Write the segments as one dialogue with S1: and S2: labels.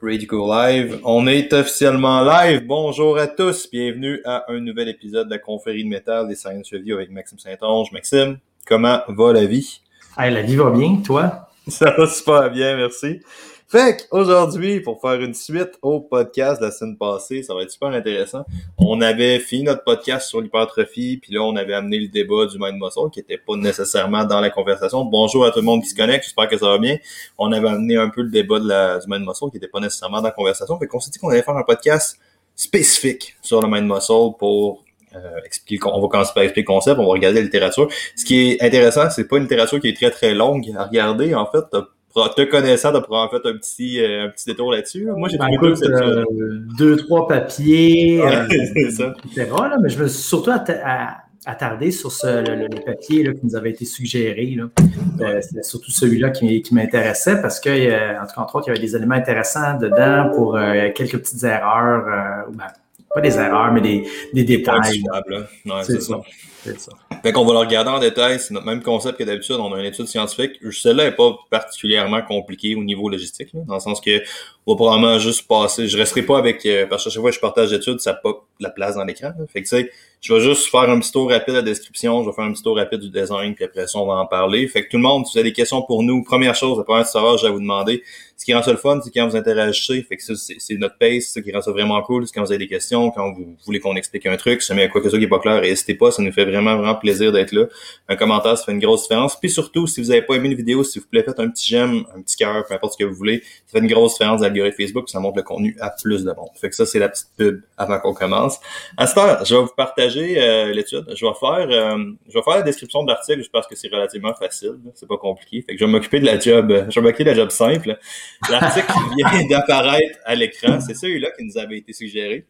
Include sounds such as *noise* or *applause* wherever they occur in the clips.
S1: Ready to go live. On est officiellement live. Bonjour à tous. Bienvenue à un nouvel épisode de la confrérie de métal des Science Review avec Maxime Saint-Onge. Maxime, comment va la vie?
S2: Hey, la vie va bien, toi?
S1: Ça va super bien, merci. Fait qu'aujourd'hui, pour faire une suite au podcast de la semaine passée, ça va être super intéressant. On avait fini notre podcast sur l'hypertrophie, puis là, on avait amené le débat du mind muscle qui était pas nécessairement dans la conversation. Bonjour à tout le monde qui se connecte, j'espère que ça va bien. On avait amené un peu le débat du mind muscle qui était pas nécessairement dans la conversation. Fait qu'on s'est dit qu'on allait faire un podcast spécifique sur le mind muscle pour euh, expliquer, on va commencer par expliquer le concept, on va regarder la littérature. Ce qui est intéressant, c'est pas une littérature qui est très très longue à regarder. En fait, te connaissant, t'as en fait un petit, euh, un petit détour là-dessus. Moi, j'ai
S2: ben, écoute, euh, deux, trois papiers, *laughs*
S1: euh, ça.
S2: etc. Là, mais je me suis surtout attardé sur ce, le, papier là, qui nous avait été suggéré. Euh, c'est surtout celui-là qui, qui m'intéressait parce que, en tout cas, entre autres, il y avait des éléments intéressants dedans pour quelques petites erreurs, ben, pas des erreurs, mais des, des détails.
S1: c'est ça. Ça. Fait qu'on va le regarder en détail. C'est notre même concept que d'habitude. On a une étude scientifique. Celle-là n'est pas particulièrement compliquée au niveau logistique, dans le sens que on va probablement juste passer. Je resterai pas avec euh, parce que chaque fois que je partage d'études, ça pas la place dans l'écran. Fait que tu sais, je vais juste faire un petit tour rapide de la description, je vais faire un petit tour rapide du design, puis après ça, on va en parler. Fait que tout le monde, si vous avez des questions pour nous, première chose, la première savoir, je vais vous demander. Ce qui rend ça le fun, c'est quand vous interagissez. Fait que ça, c'est notre pace, ce qui rend ça vraiment cool. C'est quand vous avez des questions, quand vous voulez qu'on explique un truc, si jamais quoi que ce qui n'est pas clair, n'hésitez pas, ça nous fait vraiment, vraiment plaisir d'être là. Un commentaire, ça fait une grosse différence. Puis surtout, si vous n'avez pas aimé une vidéo, s'il vous plaît, faites un petit j'aime, un petit cœur, peu importe ce que vous voulez. Ça fait une grosse différence dans l'algorithme Facebook, ça montre le contenu à plus de monde. Fait que ça, c'est la petite pub avant qu'on commence. À ce temps, je vais vous partager euh, l'étude. Je vais faire euh, je vais faire la description de l'article, je pense que c'est relativement facile. C'est pas compliqué. Fait que je vais m'occuper de la job. Je vais m'occuper de la job simple. L'article *laughs* vient d'apparaître à l'écran. C'est celui-là qui nous avait été suggéré.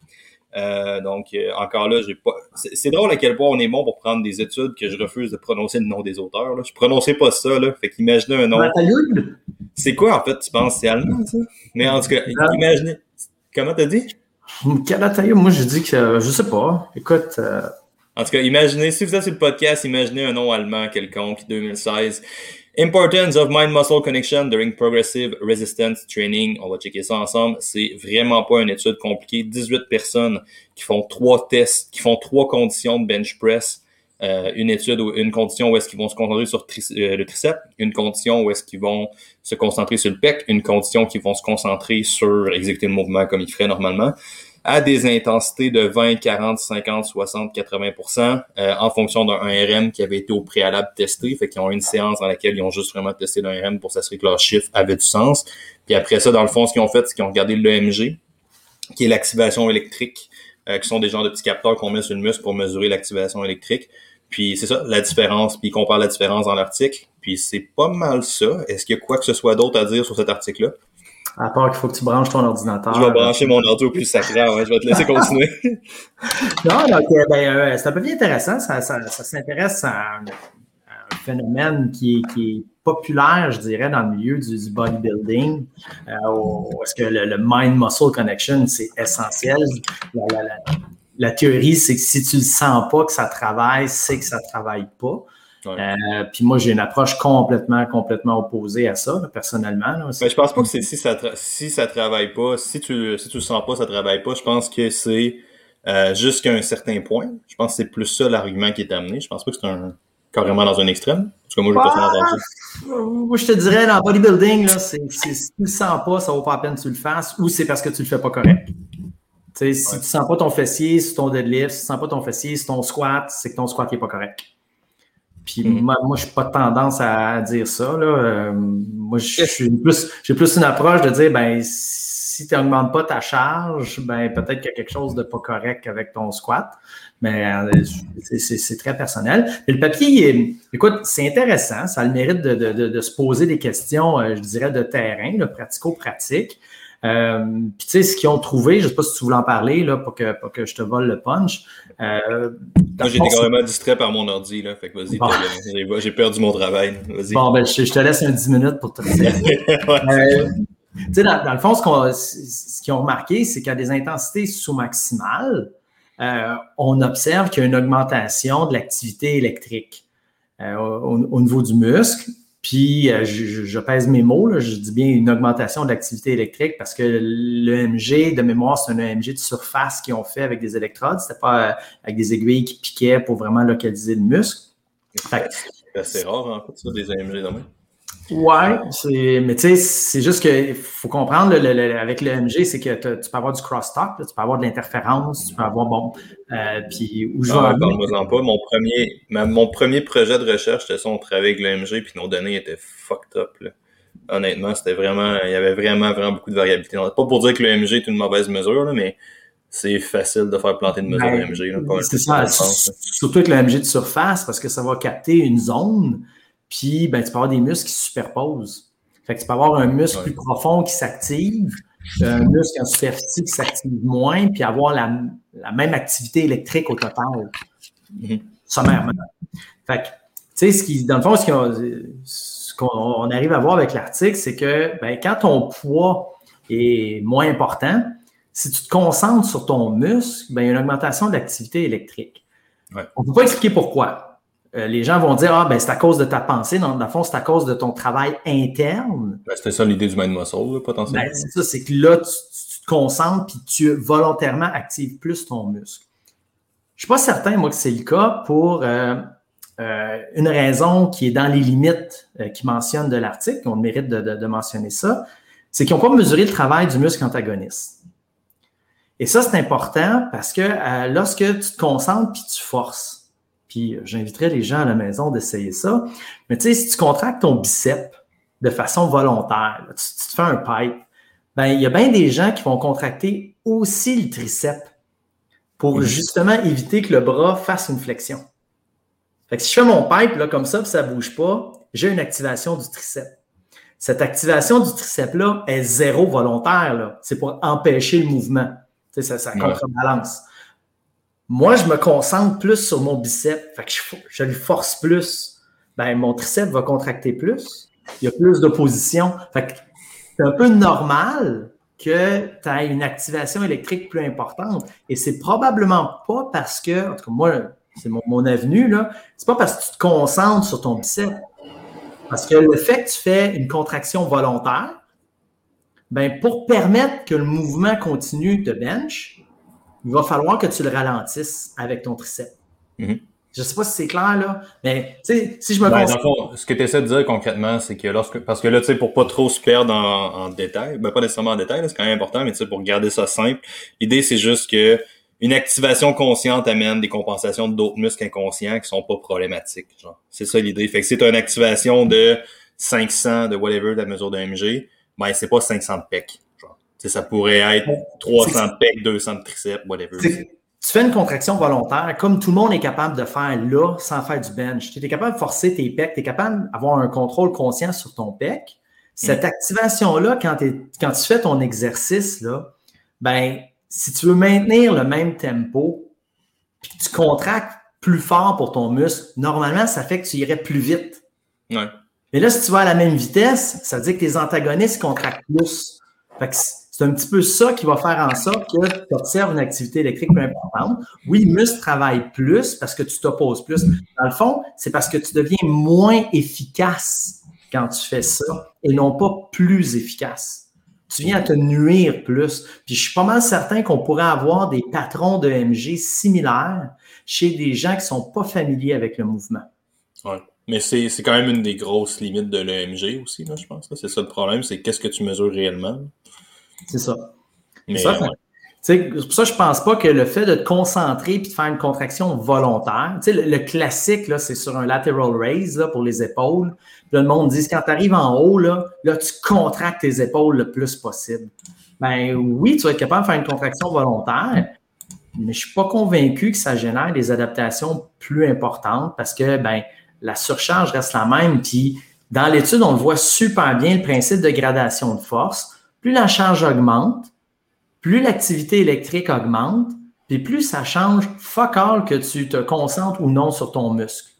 S1: Euh, donc, euh, encore là, j'ai pas. C'est drôle à quel point on est bon pour prendre des études que je refuse de prononcer le nom des auteurs. Là. Je prononçais pas ça, là. Fait qu'imaginez un nom. C'est quoi, en fait, tu penses? C'est allemand, ça? Mais en tout cas, imaginez. Comment t'as dit?
S2: moi, je dis que je sais pas. Écoute. Euh,
S1: en tout cas, imaginez, si vous êtes sur le podcast, imaginez un nom allemand quelconque, 2016. Importance of mind-muscle connection during progressive resistance training. On va checker ça ensemble. C'est vraiment pas une étude compliquée. 18 personnes qui font trois tests, qui font trois conditions de bench press. Euh, une étude ou une condition où est-ce qu'ils vont se concentrer sur euh, le triceps, une condition où est-ce qu'ils vont se concentrer sur le pec, une condition qui vont se concentrer sur exécuter le mouvement comme ils feraient normalement à des intensités de 20, 40, 50, 60, 80% en fonction d'un RM qui avait été au préalable testé. Fait qu'ils ont une séance dans laquelle ils ont juste vraiment testé d'un RM pour s'assurer que leur chiffre avait du sens. Puis après ça, dans le fond, ce qu'ils ont fait, c'est qu'ils ont regardé l'EMG, qui est l'activation électrique, euh, qui sont des genres de petits capteurs qu'on met sur le muscle pour mesurer l'activation électrique. Puis c'est ça, la différence, puis ils comparent la différence dans l'article. Puis c'est pas mal ça. Est-ce qu'il y a quoi que ce soit d'autre à dire sur cet article-là?
S2: À part qu'il faut que tu branches ton ordinateur.
S1: Je vais brancher mon ordi au plus sacré. Ouais, je vais te laisser *laughs* continuer.
S2: non, donc, ben, euh, c'est un peu bien intéressant. Ça, ça, ça s'intéresse à, un phénomène qui est, qui est, populaire, je dirais, dans le milieu du, du bodybuilding. Euh, est-ce que le, mind-muscle connection, c'est essentiel? La, la, la, la théorie, c'est que si tu ne sens pas que ça travaille, c'est que ça ne travaille pas. Euh, puis moi, j'ai une approche complètement, complètement opposée à ça, personnellement. Là.
S1: Ben, je pense pas que c'est si ça si ça travaille pas, si tu si tu le sens pas, ça travaille pas. Je pense que c'est euh, jusqu'à un certain point. Je pense que c'est plus ça l'argument qui est amené. Je pense pas que c'est un carrément dans un extrême. Parce que moi, j'ai pas.
S2: Moi, je te dirais, dans bodybuilding, là, c'est, si tu le sens pas, ça vaut pas la peine que tu le fasses, ou c'est parce que tu le fais pas correct. si tu sens pas ton fessier sur ton deadlift, si tu sens pas ton fessier sur ton squat, c'est que ton squat n'est pas correct. Puis moi, moi je n'ai pas tendance à dire ça. Là. Euh, moi, j'ai plus, plus une approche de dire, ben, si tu n'augmentes pas ta charge, ben, peut-être qu'il y a quelque chose de pas correct avec ton squat. Mais euh, c'est très personnel. Mais le papier, écoute, c'est intéressant. Ça a le mérite de, de, de, se poser des questions, euh, je dirais, de terrain, pratico-pratique. Euh, puis tu sais, ce qu'ils ont trouvé, je ne sais pas si tu voulais en parler là, pour, que, pour que je te vole le punch.
S1: Euh, Moi, j'étais carrément distrait par mon ordi, là. Fait que vas-y, j'ai perdu mon travail.
S2: Bon, ben, je, te laisse un 10 minutes pour te dire. *laughs* euh, tu sais, dans, dans, le fond, ce qu'ils ont remarqué, c'est qu'à des intensités sous-maximales, euh, on observe qu'il y a une augmentation de l'activité électrique euh, au, au, niveau du muscle Puis, euh, je, pèse mes mots, je dis bien une augmentation de l'activité électrique parce que l'EMG, de mémoire, c'est un EMG de surface qu'ils ont fait avec des électrodes. C'était pas euh, avec des aiguilles qui piquaient pour vraiment localiser le muscle.
S1: C'est assez rare, en fait, ça, des EMG demain.
S2: Ouais, mais tu sais, c'est juste qu'il faut comprendre avec le MG, c'est que tu peux avoir du cross-talk, tu peux avoir de l'interférence, tu peux avoir, bon, euh, puis
S1: où je ah, moi pas. Mon premier, mon premier projet de recherche, c'était ça, on travaillait avec le MG, puis nos données étaient fucked up. Là. Honnêtement, c'était vraiment, il y avait vraiment, vraiment beaucoup de variabilité. Pas pour dire que le MG est une mauvaise mesure, là, mais c'est facile de faire planter une mesure ben, MG.
S2: C'est ça, surtout avec le MG de surface, parce que ça va capter une zone puis, ben, tu peux avoir des muscles qui se superposent. Fait que tu peux avoir un muscle plus profond qui s'active, un muscle en superficie qui s'active moins, puis avoir la, même activité électrique au total. Mm-hmm. Sommairement. Fait que, tu sais, ce qui, dans le fond, ce qu'on arrive à voir avec l'article, c'est que ben, quand ton poids est moins important, si tu te concentres sur ton muscle, ben, il y a une augmentation de l'activité électrique. On ne peut pas expliquer pourquoi. Euh, les gens vont dire Ah, ben, c'est à cause de ta pensée. Dans, le fond, c'est à cause de ton travail interne.
S1: Ben, C'était ça l'idée du mind muscle, potentiellement.
S2: Ben, c'est ça, c'est que là, tu, te concentres puis tu volontairement actives plus ton muscle. Je ne suis pas certain, moi, que c'est le cas pour euh, euh, une raison qui est dans les limites qui mentionnent de l'article. On mérite de, mentionner ça. C'est qu'ils n'ont pas mesuré le travail du muscle antagoniste. Et ça, c'est important parce que lorsque tu te concentres puis tu forces, puis euh, j'inviterais les gens à la maison d'essayer ça. Mais tu sais, si tu contractes ton bicep de façon volontaire, tu, te fais un pipe, ben il y a bien des gens qui vont contracter aussi le triceps pour justement éviter que le bras fasse une flexion. Fait que si je fais mon pipe là, comme ça, puis ça ne bouge pas, j'ai une activation du triceps. Cette activation du triceps-là est zéro volontaire. C'est pour empêcher le mouvement. Ça, ça contrebalance. Moi, je me concentre plus sur mon biceps. Fait que je, je le force plus. Ben, mon triceps va contracter plus. Il y a plus d'opposition. Fait que c'est un peu normal que tu aies une activation électrique plus importante. Et c'est probablement pas parce que, en tout cas, moi, c'est mon, avenue, là, c'est pas parce que tu te concentres sur ton biceps. Parce que le fait que tu fais une contraction volontaire, ben, pour permettre que le mouvement continue de bench, il va falloir que tu le ralentisses avec ton triceps. Mhm. Je ne sais pas si c'est clair, là, mais si je me
S1: ben, Ce que tu essaies de dire concrètement, c'est que lorsque. Parce que là, tu sais, pour pas trop se perdre en, détail, ben pas nécessairement en détail, c'est quand même important, mais tu sais, pour garder ça simple, l'idée, c'est juste que une activation consciente amène des compensations d'autres muscles inconscients qui sont pas problématiques. C'est ça l'idée. Fait que si tu as une activation de 500 de whatever, de la mesure de MG, ben c'est pas 500 de PEC ça pourrait être 300 de pec, 200 de triceps, whatever.
S2: Tu fais une contraction volontaire, comme tout le monde est capable de faire là, sans faire du bench. Tu es capable de forcer tes pecs, tu es capable d'avoir un contrôle conscient sur ton pec. Cette mm. activation-là, quand, quand, tu fais ton exercice, là, ben, si tu veux maintenir le même tempo, puis tu contractes plus fort pour ton muscle, normalement, ça fait que tu irais plus vite. Mais là, si tu vas à la même vitesse, ça veut dire que tes antagonistes contractent plus. Fait que c'est un petit peu ça qui va faire en sorte que tu observes une activité électrique plus importante. Oui, le muscle travaille plus parce que tu t'opposes plus. Dans le fond, c'est parce que tu deviens moins efficace quand tu fais ça et non pas plus efficace. Tu viens à te nuire plus. Puis je suis pas mal certain qu'on pourrait avoir des patrons de MG similaires chez des gens qui sont pas familiers avec le mouvement.
S1: Ouais. Mais c'est quand même une des grosses limites de l'EMG aussi, là, je pense. C'est ça le problème, c'est qu'est-ce que tu mesures réellement?
S2: C'est ça. C'est pour ça que je pense pas que le fait de te concentrer et de faire une contraction volontaire, le, le, classique, c'est sur un lateral raise pour les épaules. le monde dit quand tu arrives en haut, là, là, tu contractes tes épaules le plus possible. Ben oui, tu vas être capable de faire une contraction volontaire, mais je suis pas convaincu que ça génère des adaptations plus importantes parce que ben, la surcharge reste la même. Puis dans l'étude, on le voit super bien, le principe de gradation de force plus la charge augmente, plus l'activité électrique augmente, puis plus ça change focal que tu te concentres ou non sur ton muscle.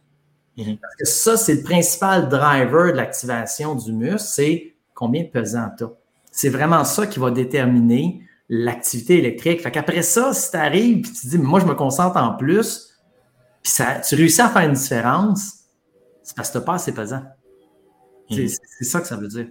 S2: Mhm. Parce que ça, c'est le principal driver de l'activation du muscle, c'est combien de pesant tu as. C'est vraiment ça qui va déterminer l'activité électrique. Fait qu'après ça, si tu arrives et tu dis, moi, je me concentre en plus, puis ça, tu réussis à faire une différence, c'est parce que tu pas assez pesant. Mhm. C'est ça que ça veut dire.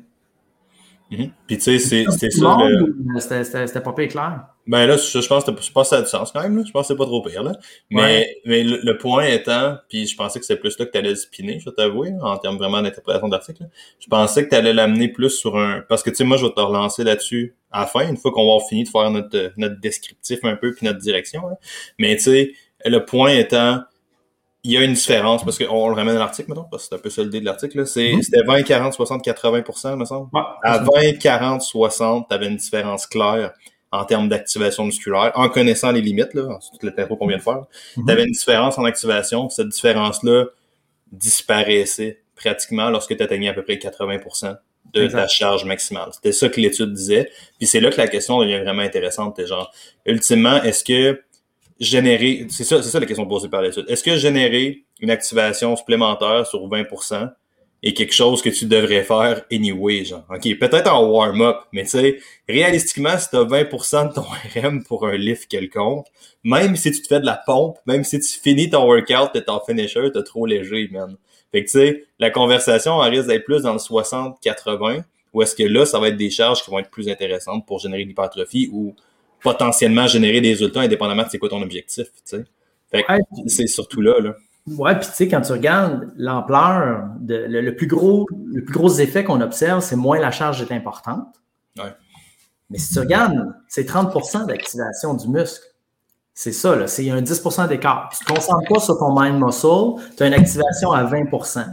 S1: Mhm. Puis tu sais, c'était ça. Le...
S2: C'était pas pire clair.
S1: Ben là, je, pense que je pense ça a du sens quand même. Là. Je pense que c'est pas trop pire. Là. Mais, mais le, point étant, puis je pensais que c'est plus là que tu allais spinner, je vais t'avouer, en termes vraiment d'interprétation d'article. Je pensais que tu allais l'amener plus sur un. Parce que tu sais, moi, je vais te relancer là-dessus à la fin, une fois qu'on va avoir fini de faire notre, notre descriptif un peu puis notre direction. Mais tu sais, le point étant il y a une différence parce qu'on le ramène à l'article, maintenant, parce que c'est un peu ça l'idée de l'article. Mm-hmm. C'était 20, 40, 60, 80% me semble. à 20, 40, 60, tu avais une différence claire en termes d'activation musculaire, en connaissant les limites, là, toute la tempo qu'on vient de faire. Mm-hmm. Tu avais une différence en activation. Cette différence-là disparaissait pratiquement lorsque tu atteignais à peu près 80% de ta charge maximale. C'était ça que l'étude disait. Puis c'est là que la question devient vraiment intéressante. genre, ultimement, est-ce que générer, c'est ça, c'est ça la question posée par l'étude. Est-ce que générer une activation supplémentaire sur 20% est quelque chose que tu devrais faire anyway, genre? OK, peut-être en warm-up, mais tu sais, réalistiquement, si tu as 20% de ton *laughs* RM pour un lift quelconque, même si tu te fais de la pompe, même si tu finis ton workout, t'es en finisher, t'es trop léger, man. Fait que tu sais, la conversation elle risque d'être plus dans le 60-80, ou est-ce que là, ça va être des charges qui vont être plus intéressantes pour générer l'hypertrophie ou potentiellement générer des résultats indépendamment de c'est quoi ton objectif. Tu sais. c'est surtout là. là.
S2: Ouais, puis tu sais, quand tu regardes l'ampleur, le, le, plus gros, le plus gros effet qu'on observe, c'est moins la charge est importante.
S1: Ouais.
S2: Mais si tu regardes, c'est 30% d'activation du muscle. C'est ça, là. C'est un 10% d'écart. Tu ne te concentres pas sur ton mind muscle, tu as une activation à 20%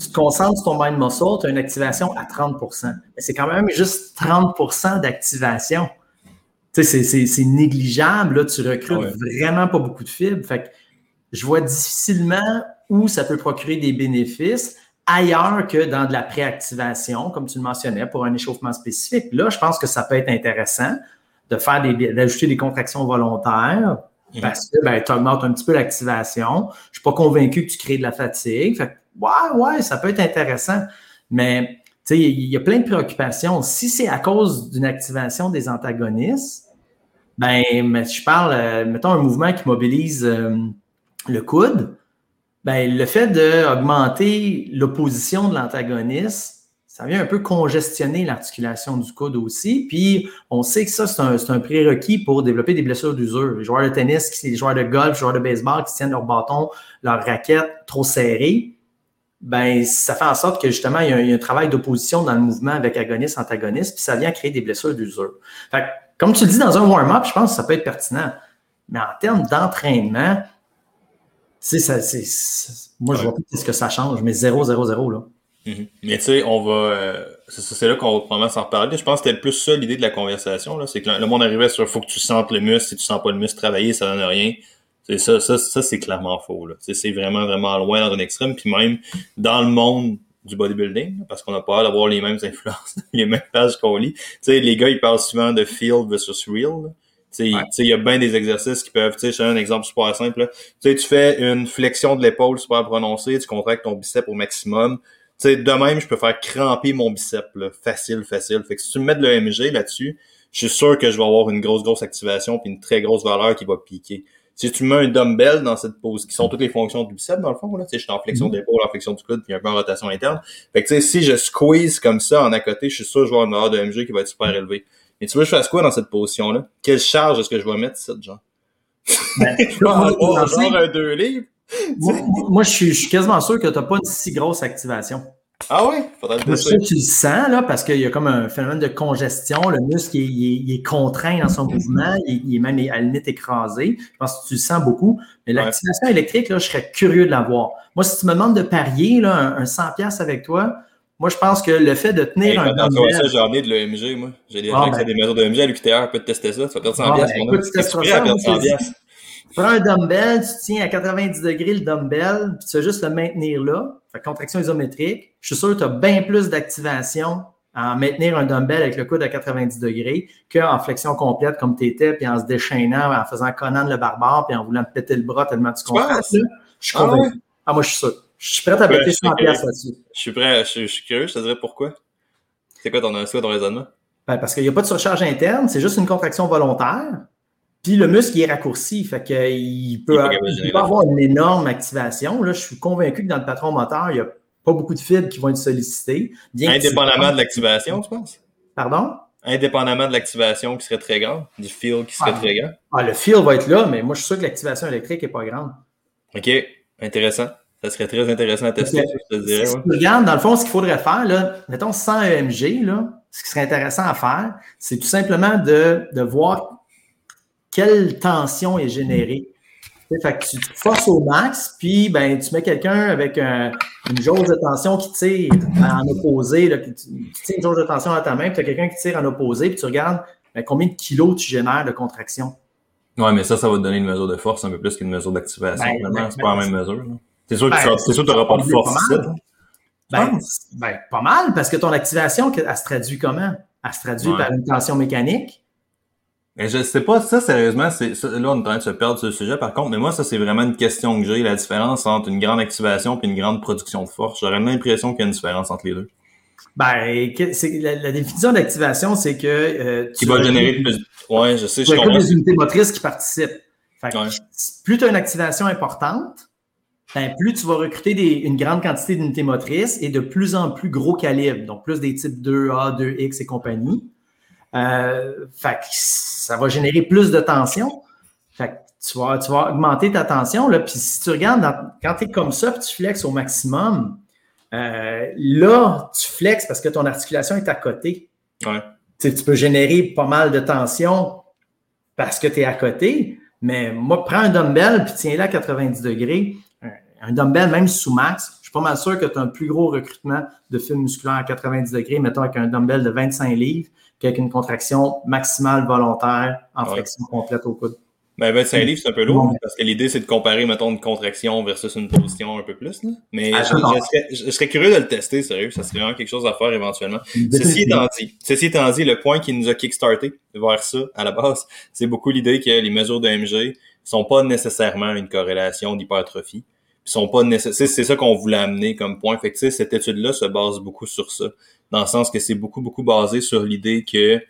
S2: Tu te concentres sur ton mind muscle, tu as une activation à 30 Mais c'est quand même juste 30% d'activation c'est négligeable. Là, tu recrutes ah vraiment pas beaucoup de fibres. Fait que je vois difficilement où ça peut procurer des bénéfices ailleurs que dans de la préactivation, comme tu le mentionnais, pour un échauffement spécifique. Là, je pense que ça peut être intéressant de faire des, d'ajouter des contractions volontaires mhm. parce que ben, tu augmentes un petit peu l'activation. Je ne suis pas convaincu que tu crées de la fatigue. Fait ouais, ouais, ça peut être intéressant. Mais il y a plein de préoccupations. Si c'est à cause d'une activation des antagonistes, ben, je parle, euh, mettons un mouvement qui mobilise euh, le coude, ben, le fait d'augmenter l'opposition de l'antagoniste, ça vient un peu congestionner l'articulation du coude aussi. Puis, on sait que ça, c'est un, prérequis pour développer des blessures d'usure. Les joueurs de tennis, les joueurs de golf, les joueurs de baseball qui tiennent leur bâton, leur raquette trop serrée, ben ça fait en sorte que justement, il y a un, travail d'opposition dans le mouvement avec agoniste, antagoniste, puis ça vient créer des blessures d'usure. Fait comme tu le dis dans un warm-up, je pense que ça peut être pertinent. Mais en termes d'entraînement, moi, je vois pas ce que ça change, mais 0-0-0, là.
S1: Mm-hmm. Mais tu sais, on va. Euh, c'est là qu'on va probablement s'en reparler. Je pense que c'était plus ça l'idée de la conversation. C'est que le monde arrivait sur faut que tu sentes le muscle. Si tu sens pas le muscle travailler, ça donne rien. C'est ça, ça, ça c'est clairement faux. C'est vraiment, vraiment loin dans un extrême. Puis même dans le monde du bodybuilding, parce qu'on a peur d'avoir les mêmes influences, *laughs* les mêmes pages qu'on lit. Tu sais, les gars, ils parlent souvent de field versus real. Il y a bien des exercices qui peuvent, tu sais, un exemple super simple. Tu fais une flexion de l'épaule super prononcée, tu contractes ton bicep au maximum. Tu sais, de même, je peux faire cramper mon bicep, là, facile, facile. Fait que si tu me mets de l'EMG là-dessus, je suis sûr que je vais avoir une grosse, grosse activation puis une très grosse valeur qui va piquer si tu mets un dumbbell dans cette pose, qui sont toutes les fonctions du bicep, dans le fond, là, tu sais, je suis en flexion mhm. d'épaule, en flexion du coude, puis un peu en rotation interne. Fait que, tu sais, si je squeeze comme ça en à côté, je suis sûr que je vais avoir une valeur de MG qui va être super élevée. Et tu veux que je fasse quoi dans cette position-là? Quelle charge est-ce que je vais mettre, ça, genre? Ben, *laughs* je avoir genre un deux livres?
S2: Moi, je, suis, je suis quasiment sûr que tu n'as pas une si grosse activation.
S1: Ah oui? Faudrait
S2: le ça, tu le sens, là, parce qu'il y a comme un phénomène de congestion. Le muscle, il, est, contraint dans son mouvement. Il, est même à la limite écrasé. Je pense que tu le sens beaucoup. Mais l'activation électrique, là, je serais curieux de la voir. Moi, si tu me demandes de parier là, un, 100$ avec toi, moi, je pense que le fait de tenir un
S1: dumbbell... ça, j'en ai de l'EMG, moi. J'ai des ah, gens qui ont ben. des mesures de l'EMG à l'UQTR, peut tester ça. Tu vas perdre 100$. Ah, ben, écoute, tu perdre 100$.
S2: Prends un dumbbell, tu tiens à 90 degrés le dumbbell, puis tu vas juste le maintenir là. Fait contraction isométrique. Je suis sûr que tu as bien plus d'activation à maintenir un dumbbell avec le coude à 90 degrés qu'en flexion complète comme tu étais, puis en se déchaînant, en faisant Conan le barbare, puis en voulant te péter le bras tellement tu contractes. Je suis ah convaincu. Ah, moi, je suis sûr. Je suis prêt à péter 100 pièces là-dessus.
S1: Je suis prêt, je, suis curieux, je te dirais pourquoi. C'est quoi ton, ton raisonnement?
S2: Ben, parce qu'il n'y a pas de surcharge interne, c'est juste une contraction volontaire. Puis le muscle il est raccourci, fait qu'il peut, il peut avoir une énorme activation. Là, je suis convaincu que dans le patron moteur, il y a pas beaucoup de fibres qui vont être sollicitées.
S1: Indépendamment de l'activation, tu penses?
S2: Pardon?
S1: Indépendamment de l'activation qui serait très grande, du feel qui serait ah. très grand.
S2: Ah, le feel va être là, mais moi, je suis sûr que l'activation électrique n'est pas grande.
S1: OK, intéressant. Ça serait très intéressant à tester, je te dirais.
S2: regarde, dans le fond, ce qu'il faudrait faire, là, mettons 100 EMG, là, ce qui serait intéressant à faire, c'est tout simplement de, de voir quelle tension est générée. Fait que tu te forces au max, puis ben, tu mets quelqu'un avec une jauge de tension qui tire en opposé. Là, tu, tiens une jauge de tension à ta main, puis tu as quelqu'un qui tire en opposé, puis tu regardes ben, combien de kilos tu génères de contraction.
S1: Oui, mais ça, ça va te donner une mesure de force un peu plus qu'une mesure d'activation. Ben, ben c'est pas la même mesure. C'est sûr que tu n'auras pas de force
S2: ben, ben, pas mal, parce que ton activation, elle se traduit comment? Elle se traduit par une tension mécanique.
S1: Mais je sais pas, ça, sérieusement, c'est, là, on est en train de se perdre sur le sujet, par contre, mais moi, ça, c'est vraiment une question que j'ai, la différence entre une grande activation et une grande production de force. J'aurais l'impression qu'il y a une différence entre les deux.
S2: Ben, c'est, la, définition d'activation, c'est que... Euh,
S1: tu va générer plus... Ouais, je sais, je comprends.
S2: des unités motrices qui participent. Fait Plus tu as une activation importante, ben, plus tu vas recruter des, une grande quantité d'unités motrices et de plus en plus gros calibre, donc plus des types 2A, 2X et compagnie. Euh, fait ça va générer plus de tension. Fait tu vas, tu vas augmenter ta tension. Là, puis si tu regardes, quand tu es comme ça, puis tu flexes au maximum, euh, là, tu flexes parce que ton articulation est à côté.
S1: Ouais.
S2: Tu, tu peux générer pas mal de tension parce que tu es à côté. Mais moi, prends un dumbbell puis tiens-le à 90 degrés. Un dumbbell, même sous max, je suis pas mal sûr que tu as un plus gros recrutement de fil musculaire à 90 degrés, mettons avec un dumbbell de 25 livres, qu'avec une contraction maximale volontaire en flexion complète au coude.
S1: Ben, 25 livres, c'est un peu lourd, parce que l'idée, c'est de comparer, mettons, une contraction versus une position un peu plus. Là. Mais ah, je, serais, curieux de le tester, sérieux. Ça serait vraiment quelque chose à faire éventuellement. Ceci étant dit, ceci étant dit, le point qui nous a kickstarté vers ça, à la base, c'est beaucoup l'idée que les mesures de MG sont pas nécessairement une corrélation d'hypertrophie. sont pas nécessaires. C'est ça qu'on voulait amener comme point. Fait que, cette étude-là se base beaucoup sur ça dans le sens que c'est beaucoup, beaucoup basé sur l'idée que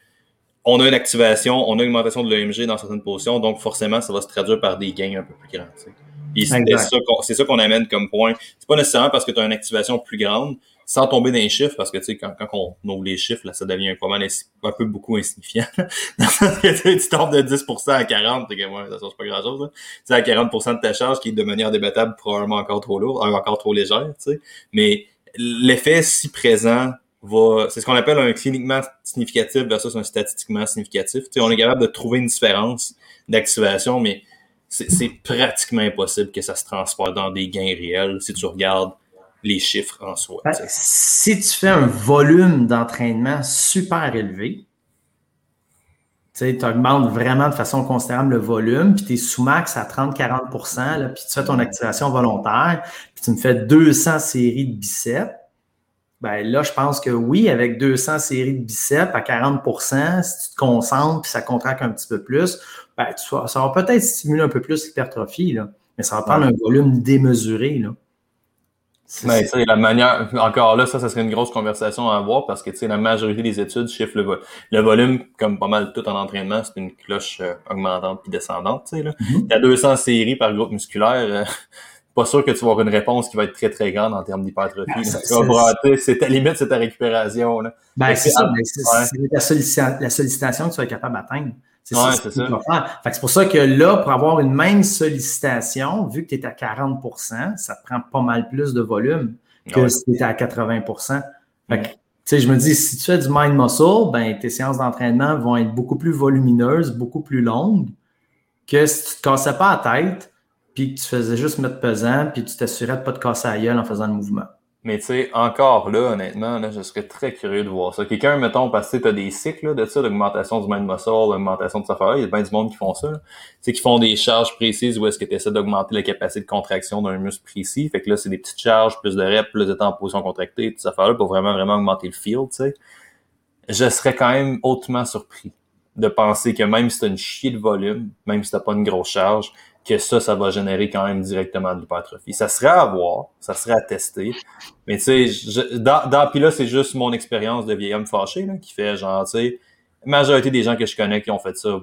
S1: on a une activation, on a une augmentation de l'EMG dans certaines positions, donc forcément, ça va se traduire par des gains un peu plus grands. c'est ça qu'on amène comme point. C'est pas nécessairement parce que tu as une activation plus grande, sans tomber dans les chiffres, parce que tu sais, quand, quand on ouvre les chiffres, là, ça devient pas mal un peu beaucoup insignifiant. *laughs* tu tombes de 10% à 40, que moi, ça change pas grand chose. Tu sais, à 40% de ta charge, qui est de manière débattable, probablement encore trop lourd, euh, encore trop légère, tu sais. Mais l'effet si présent c'est ce qu'on appelle un cliniquement significatif versus un statistiquement significatif. on est capable de trouver une différence d'activation, mais c'est pratiquement impossible que ça se transporte dans des gains réels si tu regardes les chiffres en soi. Ben,
S2: si tu fais un volume d'entraînement super élevé, tu augmentes vraiment de façon considérable le volume, puis tu es sous max à 30-40% puis tu fais ton activation volontaire, puis tu me fais 200 séries de biceps, ben là, je pense que oui, avec 200 séries de biceps à 40% si tu te concentres puis ça contracte un petit peu plus, ben, ça va peut-être stimuler un peu plus l'hypertrophie, mais ça va prendre un volume démesuré. Là.
S1: Mais tu la manière, encore là, ça, ça serait une grosse conversation à avoir parce que tu sais, la majorité des études chiffrent le, le volume, comme pas mal tout en entraînement, c'est une cloche euh, augmentante puis descendante. Tu sais, là. Mm-hmm. A 200 séries par groupe musculaire. Euh, pas sûr que tu vas avoir une réponse qui va être très, très grande en termes d'hypertrophie. Ben, c'est ta limite, c'est ta récupération. Là.
S2: Ben, c'est ça, c'est la, sollicitation que tu vas être capable d'atteindre. C'est ça. c'est pour ça que là, pour avoir une même sollicitation, vu que tu es à 40% ça te prend pas mal plus de volume que si tu es à 80 fait que, tu sais, je me dis, si tu fais du mind muscle, ben, tes séances d'entraînement vont être beaucoup plus volumineuses, beaucoup plus longues que si tu te cassais pas la tête puis que tu faisais juste mettre pesant, puis tu t'assurais de pas te casser la gueule en faisant le mouvement.
S1: Mais tu sais, encore là, honnêtement, là, je serais très curieux de voir ça. Quelqu'un, mettons, parce que tu as des cycles de ça, d'augmentation du mind muscle, d'augmentation de ça. Il y a bien du monde qui font ça. Tu sais, qui font des charges précises où est-ce que tu essaies d'augmenter la capacité de contraction d'un muscle précis. Fait que là, c'est des petites charges, plus de reps, plus de temps en position contractée, tout ça là pour vraiment, vraiment augmenter le field, tu sais. Je serais quand même hautement surpris de penser que même si tu as une chier de volume, même si tu pas une grosse charge, que ça, ça va générer quand même directement de l'hypertrophie. Ça serait à voir, ça serait à tester. Mais tu sais, dans, dans puis là, c'est juste mon expérience de vieil homme fâché là, qui fait genre, tu sais, la majorité des gens que je connais qui ont fait ça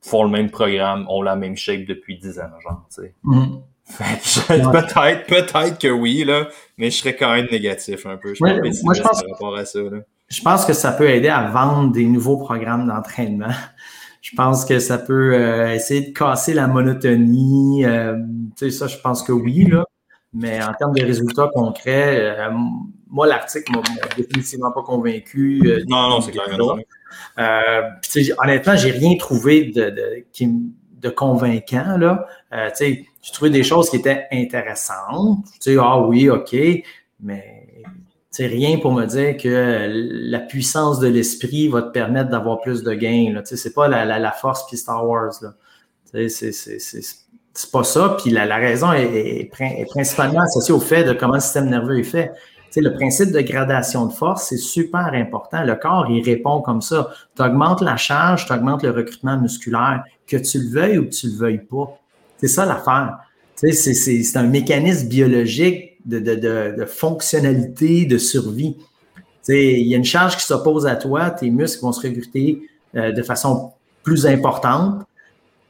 S1: font le même programme, ont la même shape depuis 10 ans, genre, tu sais. Mm-hmm. peut-être, peut-être que oui, là, mais je serais quand même négatif un peu.
S2: Je moi, je pense, rapport à ça, je pense que ça peut aider à vendre des nouveaux programmes d'entraînement. Je pense que ça peut euh, essayer de casser la monotonie. Euh, tu sais, ça, je pense que oui, là. Mais en termes de résultats concrets, euh, moi, l'article m'a définitivement pas convaincu.
S1: non, non, c'est clair.
S2: Euh, honnêtement, j'ai rien trouvé de, de, de convaincant. Là. j'ai trouvé des choses qui étaient intéressantes. Tu sais, ah oui, OK, mais c'est rien pour me dire que la puissance de l'esprit va te permettre d'avoir plus de gains. Ce n'est pas la, force puis Star Wars. C'est pas ça. Puis la, raison est, principalement associée au fait de comment le système nerveux est fait. le principe de gradation de force, c'est super important. Le corps, il répond comme ça. Tu augmentes la charge, tu augmentes le recrutement musculaire, que tu le veuilles ou que tu le veuilles pas. C'est ça l'affaire. C'est un mécanisme biologique de, fonctionnalité, de survie. Il y a une charge qui s'oppose à toi, tes muscles vont se recruter euh, de façon plus importante,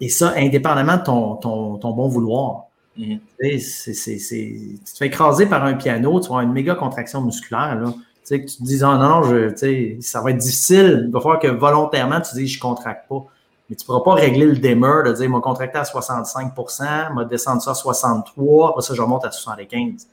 S2: et ça, indépendamment de ton, bon vouloir. Mm-hmm. tu te fais écraser par un piano, tu vas avoir une méga contraction musculaire. Là. que tu te dis, ah, non, non, je, ça va être difficile. Il va falloir que volontairement, tu dis, je ne contracte pas. Mais tu ne pourras pas régler le dimmer de dire, m'a contracté à 65% m'a descendu ça à 63 après ça, je remonte à 75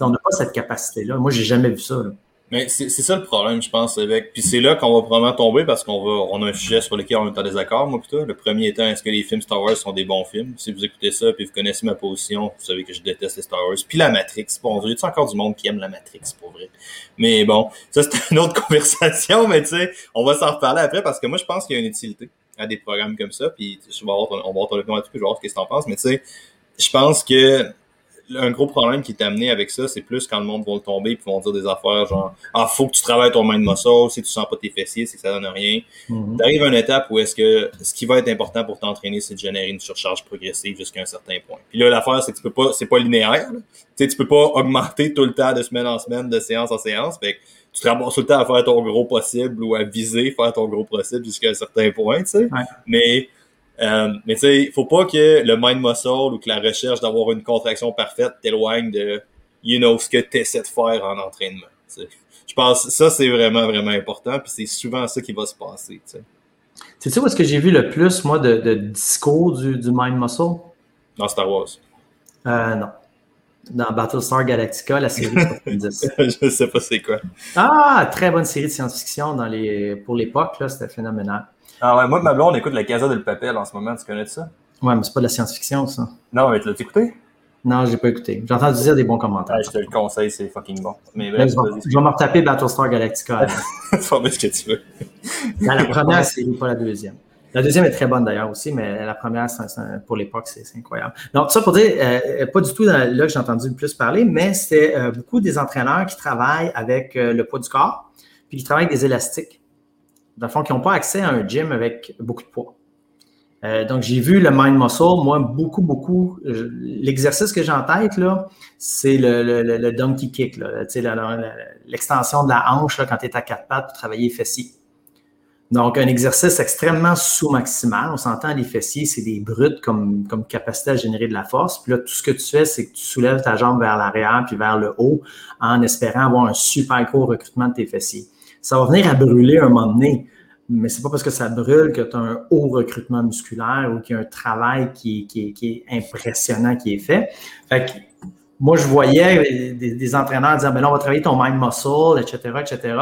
S2: on n'a pas cette capacité-là. Moi, j'ai jamais vu ça.
S1: Mais c'est ça le problème, je pense, avec. Puis c'est là qu'on va probablement tomber parce qu'on va, on a un sujet sur lequel on est en désaccord, moi plutôt. Le premier étant, est-ce que les films Star Wars sont des bons films? Si vous écoutez ça puis vous connaissez ma position, vous savez que je déteste les Star Wars. Puis la Matrix, bon, y a encore du monde qui aime la Matrix, pour vrai. Mais bon, ça c'est *laughs* une autre conversation, mais tu sais, on va s'en reparler après parce que moi je pense qu'il y a une utilité à des programmes comme ça. Puis on va avoir, on ton opinion je vais voir ce que tu en penses, mais tu sais, je pense que un gros problème qui est amené avec ça, c'est plus quand le monde va le tomber et vont dire des affaires genre Ah, faut que tu travailles ton mind muscle, si tu sens pas tes fessiers, c'est que ça donne rien. Mm-hmm. Tu arrives à une étape où est-ce que ce qui va être important pour t'entraîner, c'est de générer une surcharge progressive jusqu'à un certain point. Puis là, l'affaire, c'est que tu peux pas, c'est pas linéaire. Tu sais, tu peux pas augmenter tout le temps de semaine en semaine, de séance en séance. Fait que tu te ramasses tout le temps à faire ton gros possible ou à viser faire ton gros possible jusqu'à un certain point, tu sais. Mais euh, mais tu sais, il faut pas que le mind muscle ou que la recherche d'avoir une contraction parfaite t'éloigne de, you know, ce que tu essaies de faire en entraînement. Je pense que ça, c'est vraiment, vraiment important. Puis c'est souvent ça qui va se passer.
S2: C'est ça où est-ce que j'ai vu le plus, moi, de, de discours du, du mind muscle?
S1: Dans Star Wars.
S2: Euh, non. Dans Battlestar Galactica, la série *laughs*
S1: Je sais pas c'est quoi.
S2: Ah, très bonne série de science-fiction dans les, pour l'époque, là, c'était phénoménal.
S1: Ah ouais, moi, ma blonde, on écoute la Casa del Papel en ce moment. Tu connais ça?
S2: Ouais, mais c'est pas de la science-fiction, ça.
S1: Non, mais tu l'as écouté?
S2: Non, j'ai pas écouté. J'ai entendu dire des bons commentaires.
S1: je te le conseille, c'est fucking bon.
S2: Mais je, vais, je vais me retaper Battlestar Galactica. *laughs*
S1: Mettre ce que tu veux.
S2: la première, c'est pas la deuxième. La deuxième est très bonne d'ailleurs aussi, mais la première, pour l'époque, c'est incroyable. Donc, ça pour dire, euh, pas du tout là que j'ai entendu le plus parler, mais c'est euh, beaucoup des entraîneurs qui travaillent avec euh, le poids du corps, puis qui travaillent avec des élastiques dans le fond, qui n'ont pas accès à un gym avec beaucoup de poids. Euh, donc, j'ai vu le mind muscle, moi, beaucoup, beaucoup. L'exercice que j'ai en tête, là, c'est le, le, donkey kick, l'extension de la hanche quand tu es à quatre pattes pour travailler les fessiers. Donc, un exercice extrêmement sous-maximal. On s'entend, les fessiers, c'est des brutes comme, comme capacité à générer de la force. Puis là, tout ce que tu fais, c'est que tu soulèves ta jambe vers l'arrière puis vers le haut en espérant avoir un super gros recrutement de tes fessiers ça va venir à brûler un moment donné. Mais c'est pas parce que ça brûle que tu as un haut recrutement musculaire ou qu'il y a un travail qui, est impressionnant qui est fait. Fait que moi, je voyais des, entraîneurs dire, ben là, on va travailler ton mind muscle, etc., etc.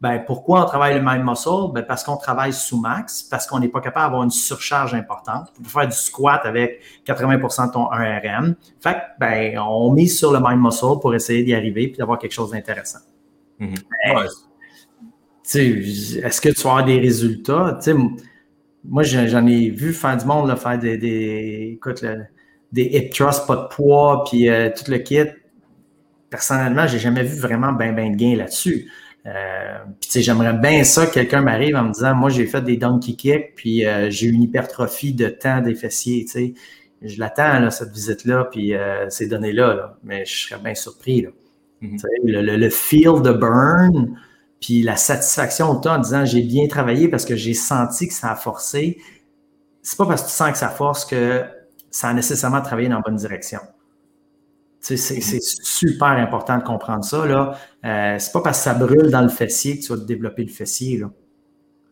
S2: Ben, pourquoi on travaille le mind muscle? Ben, parce qu'on travaille sous max, parce qu'on n'est pas capable d'avoir une surcharge importante. On peut faire du squat avec 80% de ton 1RM. Fait que, ben, on mise sur le mind muscle pour essayer d'y arriver et d'avoir quelque chose d'intéressant. Mm-hmm est-ce que tu vas avoir des résultats? moi, j'en ai vu faire du monde faire des, des, des hip thrusts, pas de poids, puis euh, tout le kit. Personnellement, j'ai jamais vu vraiment ben, ben de gain là-dessus. Euh, j'aimerais bien ça que quelqu'un m'arrive en me disant, moi, j'ai fait des donkey kicks, puis euh, j'ai une hypertrophie de temps des fessiers, Je l'attends, cette visite-là, puis ces données-là, mais je serais bien surpris, mm-hmm. le, le, le, feel de burn, puis la satisfaction toi en disant j'ai bien travaillé parce que j'ai senti que ça a forcé. C'est pas parce que tu sens que ça force que ça a nécessairement travaillé dans la bonne direction. C'est super important de comprendre ça. Là. Euh, c'est pas parce que ça brûle dans le fessier que tu vas développer le fessier. Là.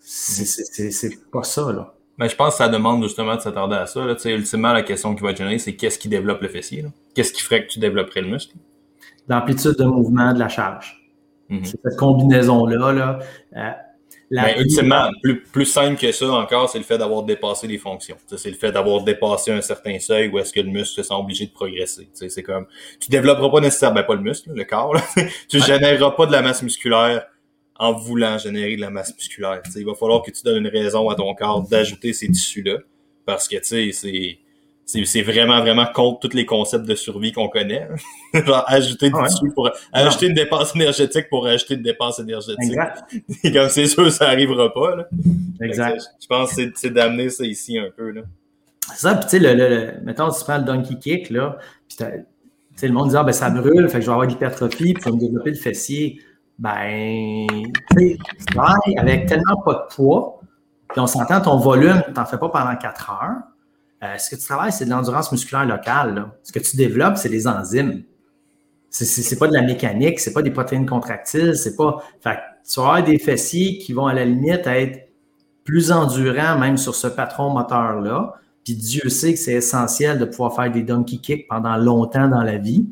S2: C'est pas ça. Là.
S1: Mais je pense que ça demande justement de s'attarder à ça. Là. Ultimement, la question qui va être générée, c'est qu'est-ce qui développe le fessier? Qu'est-ce qui ferait que tu développerais le muscle?
S2: L'amplitude de mouvement de la charge. Mm-hmm. C'est cette combinaison-là. Là, euh,
S1: mais ultimement, plus, plus simple que ça encore, c'est le fait d'avoir dépassé les fonctions. C'est le fait d'avoir dépassé un certain seuil où est-ce que le muscle se sent obligé de progresser. C'est comme, tu développeras pas nécessairement, ben pas le muscle, le corps, *laughs* tu généreras pas de la masse musculaire en voulant générer de la masse musculaire. il va falloir que tu donnes une raison à ton corps d'ajouter ces tissus-là. Parce que, tu sais, c'est c'est vraiment, vraiment contre tous les concepts de survie qu'on connaît. *laughs* Genre, ajouter du ah tissu pour, ajouter une dépense énergétique pour ajouter une dépense énergétique. Et *laughs* comme c'est sûr, ça arrivera pas, là.
S2: Exact.
S1: je pense que c'est d'amener ça ici un peu, là.
S2: Ça, puis tu sais, le, le, mettons, tu prends le donkey kick, là, puis tu sais, le monde dit, ah, ben, ça brûle, fait que je vais avoir de l'hypertrophie, puis vais me développer le fessier. Ben, tu sais, avec tellement pas de poids, puis on s'entend, ton volume, tu n'en fais pas pendant quatre heures euh, ce que tu travailles, c'est de l'endurance musculaire locale. Ce que tu développes, c'est les enzymes. C'est pas de la mécanique, c'est pas des protéines contractiles, c'est pas. Fait tu vas avoir des fessiers qui vont à la limite être plus endurants même sur ce patron moteur-là. Puis Dieu sait que c'est essentiel de pouvoir faire des donkey kicks pendant longtemps dans la vie.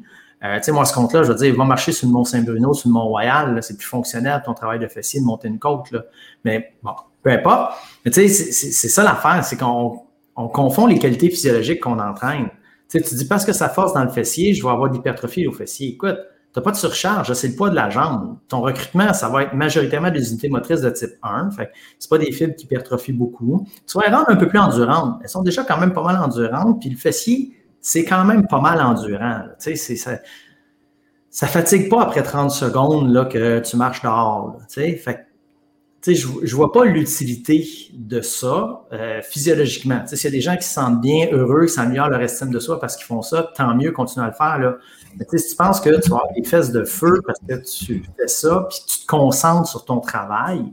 S2: Euh, tu sais, moi, ce compte-là, je veux dire, va marcher sur le Mont Saint-Bruno, sur le Mont Royal, c'est plus fonctionnel ton travail de fessier de monter une côte. Là. Mais bon, peu importe. Mais tu sais, c'est ça l'affaire, c'est qu'on on confond les qualités physiologiques qu'on entraîne. Tu, dis parce que ça force dans le fessier, je vais avoir de l'hypertrophie au fessier. Écoute, tu n'as pas de surcharge, c'est le poids de la jambe. Ton recrutement, ça va être majoritairement des unités motrices de type 1. Fait c'est pas des fibres qui hypertrophient beaucoup. Tu vas les rendre un peu plus endurantes. Elles sont déjà quand même pas mal endurantes. Puis le fessier, c'est quand même pas mal endurant. Ça, ça fatigue pas après 30 secondes là, que tu marches dehors. Je ne vois pas l'utilité de ça euh, physiologiquement. S'il y a des gens qui se sentent bien, heureux, qui s'améliorent leur estime de soi parce qu'ils font ça, tant mieux, continue à le faire. Là. Mais si tu penses que tu vas avoir des fesses de feu parce que tu fais ça, puis tu te concentres sur ton travail,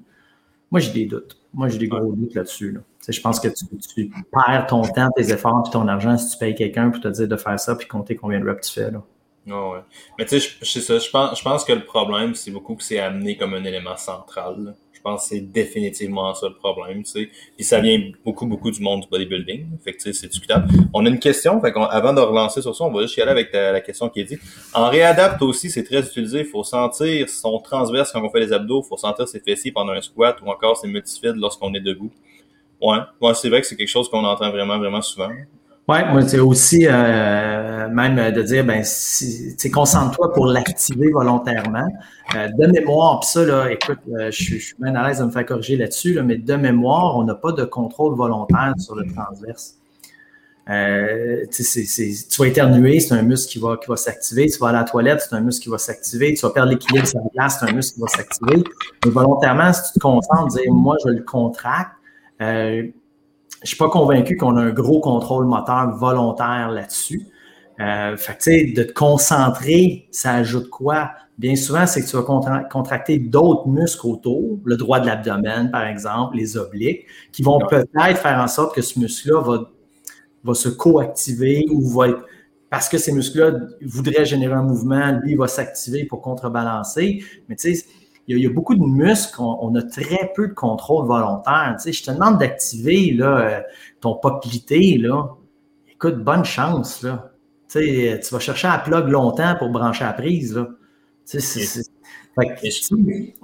S2: moi j'ai des doutes. Moi j'ai des gros doutes là-dessus. Là. Je pense que tu, perds ton temps, tes efforts, puis ton argent si tu payes quelqu'un pour te dire de faire ça, puis compter combien de reps tu fais. Là.
S1: ouais. Mais tu sais, ça. Je pense, je pense que le problème, c'est beaucoup que c'est amené comme un élément central. Je pense que c'est définitivement ça le problème, tu sais. Puis ça vient beaucoup, beaucoup du monde du bodybuilding. Fait que, c'est discutable. On a une question, fait avant de relancer sur ça, on va juste y aller avec la question qui est dit. En réadapte aussi, c'est très utilisé. Il faut sentir son transverse quand on fait les abdos. Il faut sentir ses fessiers pendant un squat ou encore ses multifides lorsqu'on est debout. Ouais, ouais c'est vrai que c'est quelque chose qu'on entend vraiment, vraiment souvent.
S2: Oui, moi, c'est aussi euh, même de dire, ben, si, concentre-toi pour l'activer volontairement. Euh, de mémoire, puis ça, là, écoute, euh, je, suis bien à l'aise de me faire corriger là-dessus, là, mais de mémoire, on n'a pas de contrôle volontaire sur le transverse. Tu vas éternuer, c'est un muscle qui va, qui va s'activer. Tu vas à la toilette, c'est un muscle qui va s'activer. Tu vas perdre l'équilibre sur la glace, c'est un muscle qui va s'activer. Mais volontairement, si tu te concentres, dire moi, je le contracte, je suis pas convaincu qu'on a un gros contrôle moteur volontaire là-dessus. Euh, fait que, de te concentrer, ça ajoute quoi? Bien souvent, c'est que tu vas contracter d'autres muscles autour, le droit de l'abdomen, par exemple, les obliques, qui vont peut-être faire en sorte que ce muscle-là va, va se coactiver ou va être, parce que ces muscles-là voudraient générer un mouvement, lui, il va s'activer pour contrebalancer. Mais tu sais, il y, a, beaucoup de muscles, on, a très peu de contrôle volontaire. Tu sais, je te demande d'activer là, euh, ton poplité, là. Écoute, bonne chance, là. Tu, sais, tu vas chercher à plug longtemps pour brancher la prise, là. Tu sais,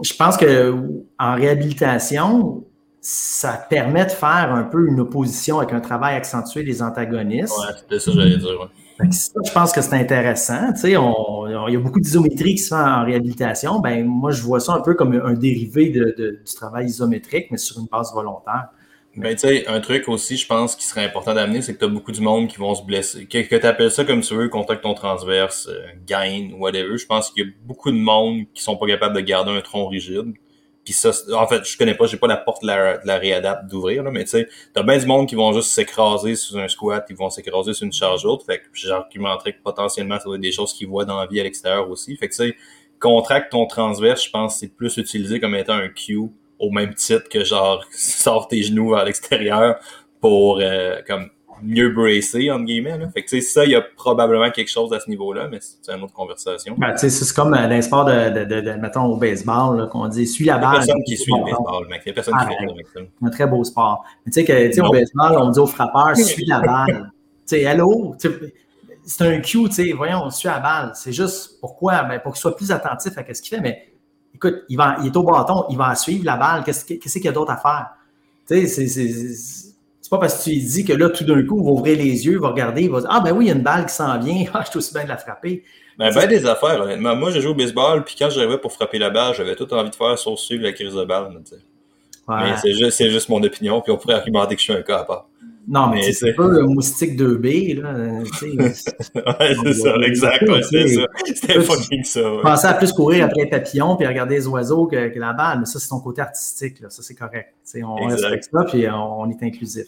S2: je pense que en réhabilitation, ça permet de faire un peu une opposition avec un travail accentué des antagonistes.
S1: Ouais, c'était ça que j'allais dire.
S2: Je pense que c'est intéressant. Tu sais, il y a beaucoup d'isométrie qui se fait en réhabilitation. Ben, moi, je vois ça un peu comme un dérivé du travail isométrique, mais sur une base volontaire.
S1: Ben, tu sais, un truc aussi, je pense, qui serait important d'amener, c'est que tu as beaucoup de monde qui vont se blesser. Que, que tu appelles ça comme tu veux, contact ton transverse, euh, gain, whatever. Je pense qu'il y a beaucoup de monde qui sont pas capables de garder un tronc rigide. Puis ça, en fait, je connais pas, j'ai pas la porte de la, la réadapte d'ouvrir, là, mais tu sais, t'as bien du monde qui vont juste s'écraser sous un squat, ils vont s'écraser sur une charge haute. Fait que j'argumenterais que potentiellement, ça doit être des choses qu'ils voient dans la vie à l'extérieur aussi. Fait que tu sais, contracte ton transverse, je pense c'est plus utilisé comme étant un cue au même titre que genre *laughs* sors tes genoux vers l'extérieur pour euh, comme mieux bracé, entre guillemets. Là. Fait que, ça, il y a probablement quelque chose à ce niveau-là, mais c'est une autre conversation.
S2: Ben, c'est comme euh, dans les sports de, de, de, mettons, au baseball, qu'on dit, suis la balle.
S1: Il y a personne qui suit le baseball, mec. Il y a personne qui fait avec ça.
S2: Un très beau sport. Mais tu sais, que, tu sais, au baseball, on dit au frappeur, suis la balle. *laughs* tu sais, hello, c'est un cue, tu sais, voyons, on suit la balle. C'est juste pourquoi? Ben, pour qu'il soit plus attentif à ce qu'il fait, mais écoute, il, va, il est au bâton, il va suivre la balle. Qu'est-ce qu'il y a d'autre à faire? Tu sais, c'est pas parce que tu lui dis que là, tout d'un coup, il va ouvrir les yeux, il va regarder, il va dire Ah, ben oui, il y a une balle qui s'en vient, *laughs* ah, je suis aussi bien de la frapper.
S1: Ben, ben des affaires, honnêtement. Moi, j'ai joué au baseball, puis quand j'arrivais pour frapper la balle, j'avais tout envie de faire suivre la crise de balle. Ouais. Mais c'est juste, juste, mon opinion, puis on pourrait argumenter que je suis un cas à part.
S2: Non, mais, c'est pas le moustique 2B, là. *laughs*
S1: ouais, c'est ça, exact. c'est ça. C'était fucking ça. Ouais.
S2: Pensais à plus courir après les papillons puis regarder les oiseaux que, que la balle, mais ça, c'est ton côté artistique, là. Ça, c'est correct. on respecte ça, puis on, est inclusif.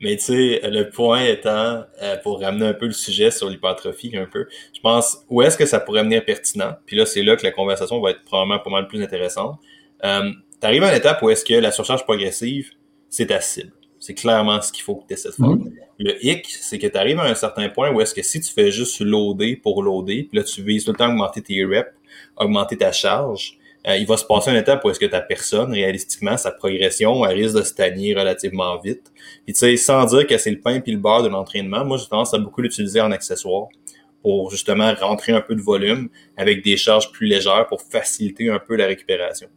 S1: Mais tu sais, le point étant, euh, pour ramener un peu le sujet sur l'hypertrophie un peu, je pense, où est-ce que ça pourrait venir pertinent? Puis là, c'est là que la conversation va être probablement pas mal plus intéressante. Euh, tu arrives à une étape où est-ce que la surcharge progressive, c'est ta cible. C'est clairement ce qu'il faut que tu essaies de faire. Mm-hmm. Le hic, c'est que tu arrives à un certain point où est-ce que si tu fais juste loader pour loader, puis là tu vises tout le temps augmenter tes reps, augmenter ta charge, euh, il va se passer une étape où est-ce que ta personne, réalistiquement, sa progression, elle risque de stagner relativement vite. Puis tu sais, sans dire que c'est le pain puis le beurre de l'entraînement, moi j'ai tendance à beaucoup l'utiliser en accessoire pour justement rentrer un peu de volume avec des charges plus légères pour faciliter un peu la récupération.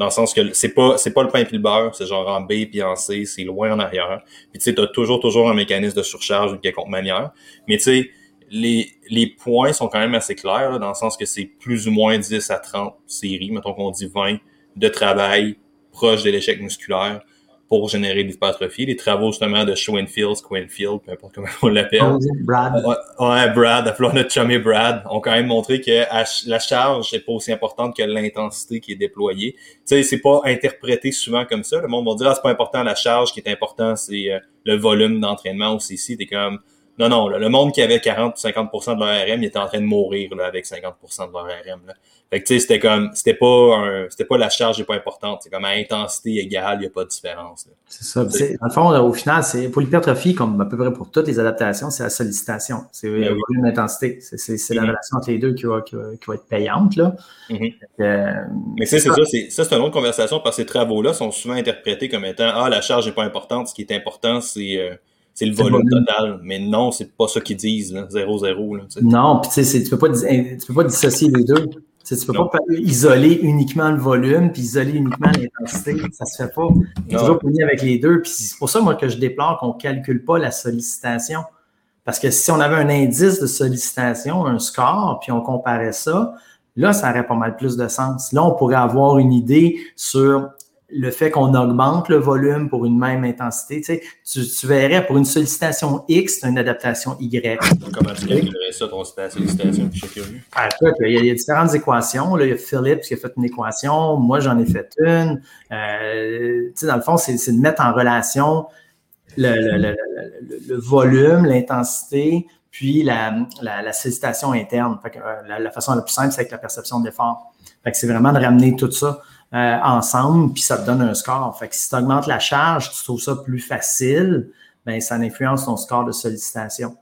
S1: Dans le sens que c'est pas c'est pas le pain et le beurre, c'est genre en B puis en C, c'est loin en arrière. Puis tu sais, t'as toujours toujours un mécanisme de surcharge d'une quelconque manière. Mais tu sais, les, les points sont quand même assez clairs, dans le sens que c'est plus ou moins 10 à 30 séries, mettons qu'on dit 20, de travail proche de l'échec musculaire pour générer l'hypertrophie. Les travaux justement de Schoenfield, Squinfield, peu importe comment on l'appelle.
S2: Brad.
S1: Ouais, Brad, appelons notre chummy Brad, ont quand même montré que la charge n'est pas aussi importante que l'intensité qui est déployée. Tu sais, c'est pas interprété souvent comme ça. Le monde va dire, ah, c'est pas important la charge, qui est important, c'est euh, le volume d'entraînement aussi. Si t'es comme, non, non, le monde qui avait 40-50% de leur RM, il était en train de mourir là, avec 50% de leur RM. Là. Fait que tu sais, c'était comme c'était pas un, c'était pas la charge n'est pas importante. C'est comme à intensité égale, il n'y a pas de différence.
S2: C'est ça. Dans le fond, au final, c'est pour l'hypertrophie, comme à peu près pour toutes les adaptations, c'est la sollicitation. C'est ben le volume d'intensité. C'est, c'est, la mm-hmm. relation entre les deux qui va, qui va, être payante. Là.
S1: Mm-hmm. euh, Mais c'est, ça, c'est, ça, c'est une autre conversation parce que ces travaux-là sont souvent interprétés comme étant Ah, la charge n'est pas importante. Ce qui est important, c'est. Euh, c'est le volume, total. Mais non, c'est pas ça qu'ils disent, 0-0.
S2: Non, puis tu sais, tu peux pas, tu peux pas dissocier les deux. Tu ne peux pas isoler uniquement le volume puis isoler uniquement l'intensité. Ça se fait pas. Il toujours puni avec les deux. Puis c'est pour ça, moi, que je déplore qu'on ne calcule pas la sollicitation. Parce que si on avait un indice de sollicitation, un score, puis on comparait ça, là, ça aurait pas mal plus de sens. Là, on pourrait avoir une idée sur le fait qu'on augmente le volume pour une même intensité, tu, sais, tu, verrais pour une sollicitation X, une adaptation Y.
S1: Comment tu calculerais ça, ton sollicitation? Je suis
S2: ah, il, y a, différentes équations. Là, il y a Philips qui a fait une équation. Moi, j'en ai fait une. Euh, tu sais, dans le fond, c'est de mettre en relation le, volume, l'intensité, puis la, la, sollicitation interne. Euh, la, façon la plus simple, c'est avec la perception d'effort. c'est vraiment de ramener tout ça. Euh, ensemble, puis ça te donne un score. Fait que si tu augmentes la charge, tu trouves ça plus facile, ben ça influence ton score de sollicitation.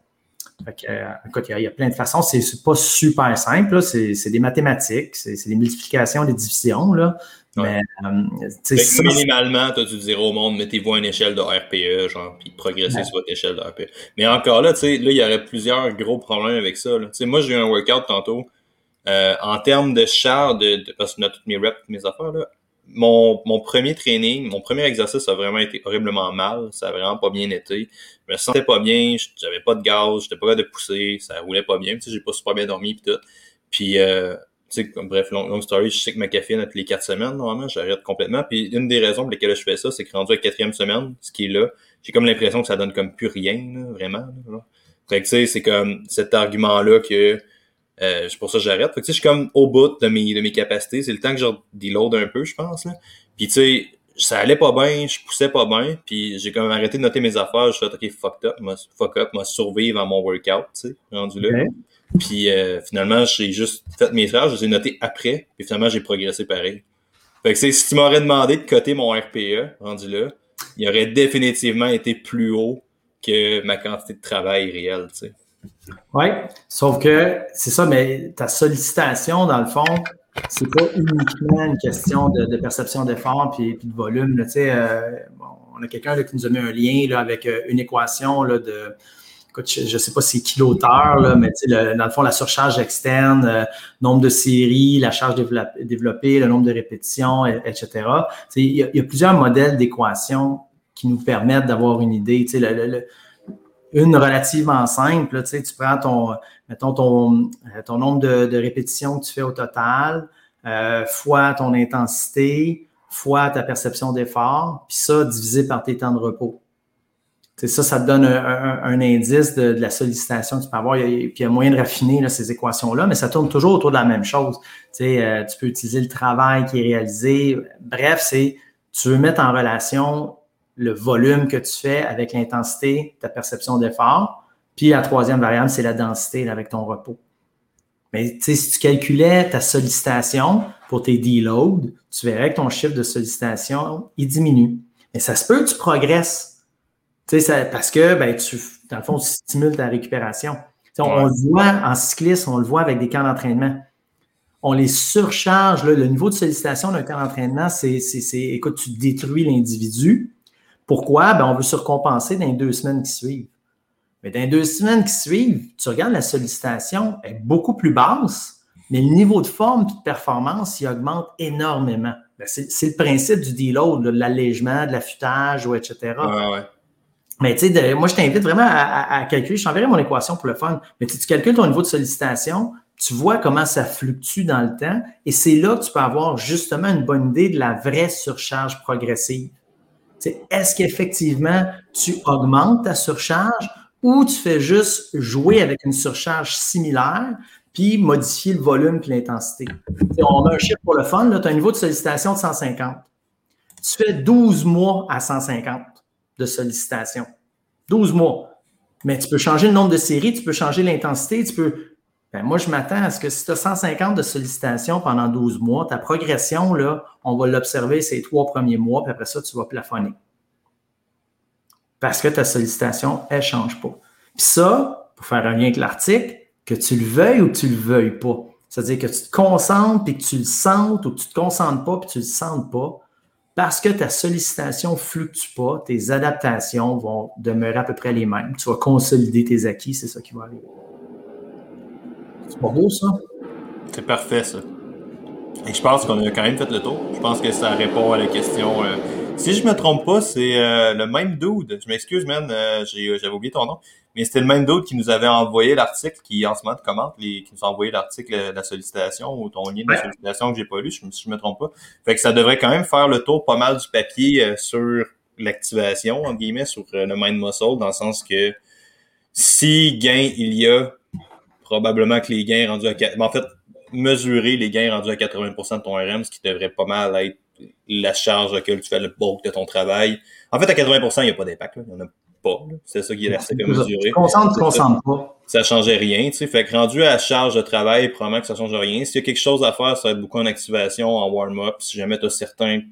S2: Fait que, euh, écoute, il y, a plein de façons. C'est pas super simple. C'est des mathématiques, c'est des multiplications, des divisions. Là. Mais,
S1: euh, minimalement, tu as dû dire au monde, mettez-vous une échelle de RPE, genre, puis progressez sur votre échelle de RPE. Mais encore là, tu sais, là, il y aurait plusieurs gros problèmes avec ça. Tu sais, moi, j'ai eu un workout tantôt. Euh, en termes de charge, de, parce que toutes mes reps, mes affaires, là, mon, mon premier training, mon premier exercice a vraiment été horriblement mal. Ça a vraiment pas bien été. Je me sentais pas bien, j'avais pas de gaz, j'étais pas capable de pousser, ça roulait pas bien. Tu sais, j'ai pas super bien dormi pis tout. Puis, euh, tu sais, bref, long, story, je sais que ma caféine, toutes les quatre semaines, normalement, j'arrête complètement. Puis une des raisons pour lesquelles je fais ça, c'est que rendu à la quatrième semaine, ce qui est là, j'ai comme l'impression que ça donne comme plus rien, vraiment. Fait que tu sais, c'est comme cet argument-là que euh, c'est pour ça que j'arrête. Fait que, je suis comme au bout de mes, de mes capacités. C'est le temps que je deload un peu, je pense. Là. Puis tu sais, ça allait pas bien, je poussais pas bien, puis j'ai comme arrêté de noter mes affaires. Je suis OK, fuck up, fuck up, m'a survivre à mon workout, tu sais, rendu là. Puis euh, finalement, j'ai juste fait mes frères, je les ai notés après, puis finalement, j'ai progressé pareil. Fait que si tu m'aurais demandé de coter mon RPE, rendu là, il aurait définitivement été plus haut que ma quantité de travail réelle, tu sais.
S2: Oui, sauf que c'est ça, mais ta sollicitation, dans le fond, c'est pas uniquement une question de, perception d'effort puis, puis, de volume. euh, on a quelqu'un qui nous a mis un lien avec euh, une équation là, de. Je ne sais pas si kilotard, mais dans le fond, la surcharge externe, euh, nombre de séries, la charge développée, le nombre de répétitions, etc. Il y, a, plusieurs modèles d'équations qui nous permettent d'avoir une idée. Une relativement simple. Tu, sais, tu prends ton, mettons, ton, euh, ton nombre de, répétitions que tu fais au total, euh, fois ton intensité, fois ta perception d'effort, puis ça divisé par tes temps de repos. C'est ça, ça te donne un, indice de, la sollicitation que tu peux avoir. puis il y a moyen de raffiner là, ces équations-là, mais ça tourne toujours autour de la même chose. Tu, sais, euh, tu peux utiliser le travail qui est réalisé. Bref, c'est tu veux mettre en relation le volume que tu fais avec l'intensité, ta perception d'effort. Puis la troisième variable, c'est la densité avec ton repos. Mais si tu calculais ta sollicitation pour tes deloads, tu verrais que ton chiffre de sollicitation, il diminue. Mais ça se peut que tu progresses. Ça, parce que, ben, tu, dans le fond, tu stimules ta récupération. On, le voit en cyclisme, on le voit avec des camps d'entraînement. On les surcharge. le niveau de sollicitation d'un camp d'entraînement, c'est, écoute, tu détruis l'individu, pourquoi? Ben, on veut se recompenser dans les deux semaines qui suivent. Mais dans les deux semaines qui suivent, tu regardes la sollicitation est beaucoup plus basse, mais le niveau de forme et de performance, il augmente énormément. Ben, c'est le principe du deload, de l'allègement, de l'affûtage, ou etc. Mais tu sais, moi, je t'invite vraiment à, calculer. Je t'enverrai mon équation pour le fun. Mais tu calcules ton niveau de sollicitation, tu vois comment ça fluctue dans le temps, et c'est là que tu peux avoir justement une bonne idée de la vraie surcharge progressive est-ce qu'effectivement tu augmentes ta surcharge ou tu fais juste jouer avec une surcharge similaire puis modifier le volume et l'intensité? On a un chiffre pour le fun, tu as un niveau de sollicitation de 150. Tu fais 12 mois à 150 de sollicitation. 12 mois. Mais tu peux changer le nombre de séries, tu peux changer l'intensité, tu peux. Ben, moi, je m'attends à ce que si tu as 150 de sollicitations pendant 12 mois, ta progression, là, on va l'observer ces trois premiers mois, puis après ça, tu vas plafonner. Parce que ta sollicitation, elle ne change pas. Puis ça, pour faire un lien avec l'article, que tu le veuilles ou que tu le veuilles pas. C'est-à-dire que tu te concentres puis que tu le sentes ou que tu ne te concentres pas puis que tu ne le sentes pas, parce que ta sollicitation fluctue pas, tes adaptations vont demeurer à peu près les mêmes. Tu vas consolider tes acquis, c'est ça qui va arriver. C'est pas beau, ça?
S1: C'est parfait, ça. Et je pense qu'on a quand même fait le tour. Je pense que ça répond à la question. Euh, si je me trompe pas, c'est euh, le même dude. Je m'excuse, man, euh, j'avais oublié ton nom. Mais c'était le même dude qui nous avait envoyé l'article, qui en ce moment commente, les, qui nous a envoyé l'article de la sollicitation ou ton lien de la sollicitation que j'ai pas lu, si je me trompe pas. Fait que ça devrait quand même faire le tour pas mal du papier sur l'activation, en guillemets, sur le mind muscle, dans le sens que si gain il y a, probablement que les gains rendus à... Mais en fait, mesurer les gains rendus à 80% de ton RM, ce qui devrait pas mal être la charge à laquelle tu fais le bulk de ton travail. En fait, à 80%, il n'y a pas d'impact. Il n'y en a pas. C'est ça qui est resté comme mesurer. Tu
S2: concentres, tu concentres pas.
S1: Ça ne changeait rien. Tu sais. Fait que rendu à la charge de travail, probablement que ça ne change rien. S'il y a quelque chose à faire, ça va être beaucoup en activation, en warm-up. Si jamais tu as certains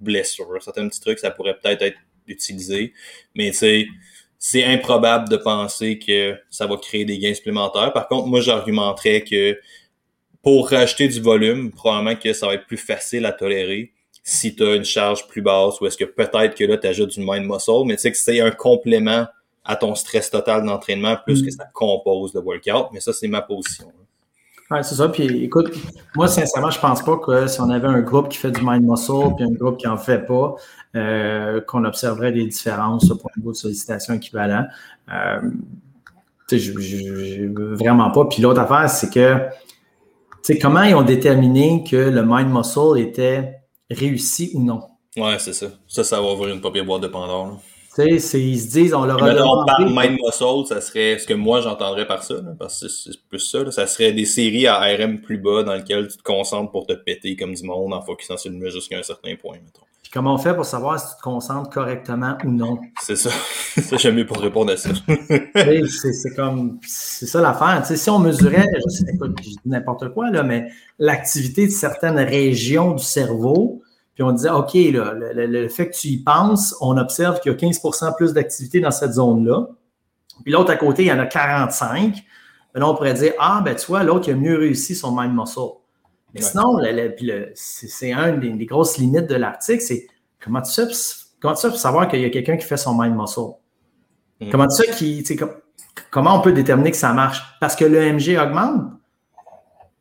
S1: blessures, certains petits trucs, ça pourrait peut-être être utilisé. Mais tu sais, c'est improbable de penser que ça va créer des gains supplémentaires. Par contre, moi, j'argumenterais que pour racheter du volume, probablement que ça va être plus facile à tolérer si tu as une charge plus basse ou est-ce que peut-être que là, tu ajoutes du mind muscle, mais tu sais que c'est un complément à ton stress total d'entraînement plus que mm. ça compose le workout. Mais ça, c'est ma position.
S2: Oui, c'est ça. Puis écoute, moi, sincèrement, je pense pas que si on avait un groupe qui fait du mind muscle puis un groupe qui en fait pas, euh, qu'on observerait des différences pour niveau de sollicitation équivalent. Euh, je, vraiment pas. Puis l'autre affaire, c'est que comment ils ont déterminé que le mind muscle était réussi ou non?
S1: Ouais, c'est ça. Ça, ça va avoir une papier boîte de Pandore.
S2: Tu sais, ils se disent, on leur
S1: a on parle mind muscle, ça serait ce que moi j'entendrais par ça, parce que c'est plus ça. Ça serait des séries à RM plus bas dans lesquelles tu te concentres pour te péter comme du monde en focusant sur le mur jusqu'à un certain point, mettons.
S2: Puis comment on fait pour savoir si tu te concentres correctement ou non?
S1: C'est ça. *laughs* ça, j'aime mieux pour répondre à ça. *laughs*
S2: c'est comme, c'est ça l'affaire. Tu sais, si on mesurait, je sais pas, je dis n'importe quoi, là, mais l'activité de certaines régions du cerveau, puis on disait, OK, le, fait que tu y penses, on observe qu'il y a 15% plus d'activité dans cette zone-là. Puis l'autre à côté, il y en a 45. là, on pourrait dire, ah, ben tu vois, l'autre, il a mieux réussi son mind muscle. Mais sinon, c'est une des, grosses limites de l'article, c'est comment tu fais pour, savoir qu'il y a quelqu'un qui fait son mind muscle? Mm. Comment tu sais comment on peut déterminer que ça marche? Parce que l'EMG augmente?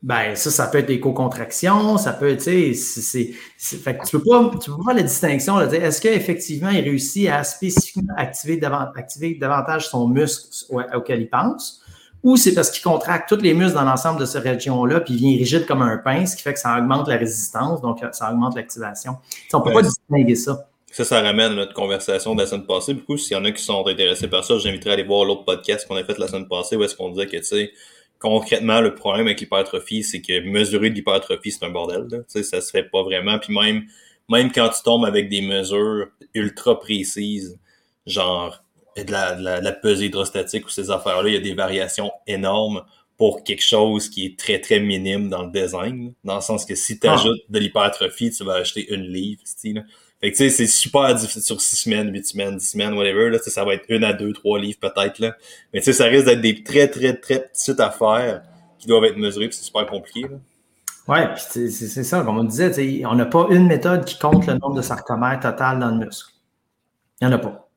S2: Ben, ça, ça peut être des co-contractions, ça peut être, tu sais, fait que tu peux pas, tu peux pas faire la distinction, dire, est-ce qu'effectivement, il réussit à spécifiquement activer, activer davantage son muscle auquel il pense? ou c'est parce qu'il contracte tous les muscles dans l'ensemble de cette région-là, puis il vient rigide comme un pain, ce qui fait que ça augmente la résistance, donc ça augmente l'activation. On ne peut pas distinguer ça.
S1: Ça, ça ramène à notre conversation de la semaine passée. Du coup, s'il y en a qui sont intéressés par ça, j'inviterai à aller voir l'autre podcast qu'on a fait la semaine passée où est-ce qu'on disait que, tu sais, concrètement, le problème avec l'hypertrophie, c'est que mesurer de l'hypertrophie, c'est un bordel. Là. Tu sais, ça se fait pas vraiment. Puis même, même quand tu tombes avec des mesures ultra précises, genre de la, de la, pesée hydrostatique ou ces affaires-là, il y a des variations énormes pour quelque chose qui est très, très minime dans le design. Dans le sens que si tu ajoutes de l'hypertrophie, tu vas acheter une livre. Là. Fait que tu sais, c'est super difficile sur six semaines, huit semaines, dix semaines, whatever. Là, ça va être une à deux, trois livres peut-être. là. Mais tu sais, ça risque d'être des très, très, très petites affaires qui doivent être mesurées, puis c'est super compliqué.
S2: Ouais, puis c'est ça, comme on disait, on n'a pas une méthode qui compte le nombre de sarcomères total dans le muscle. Il n'y en a pas.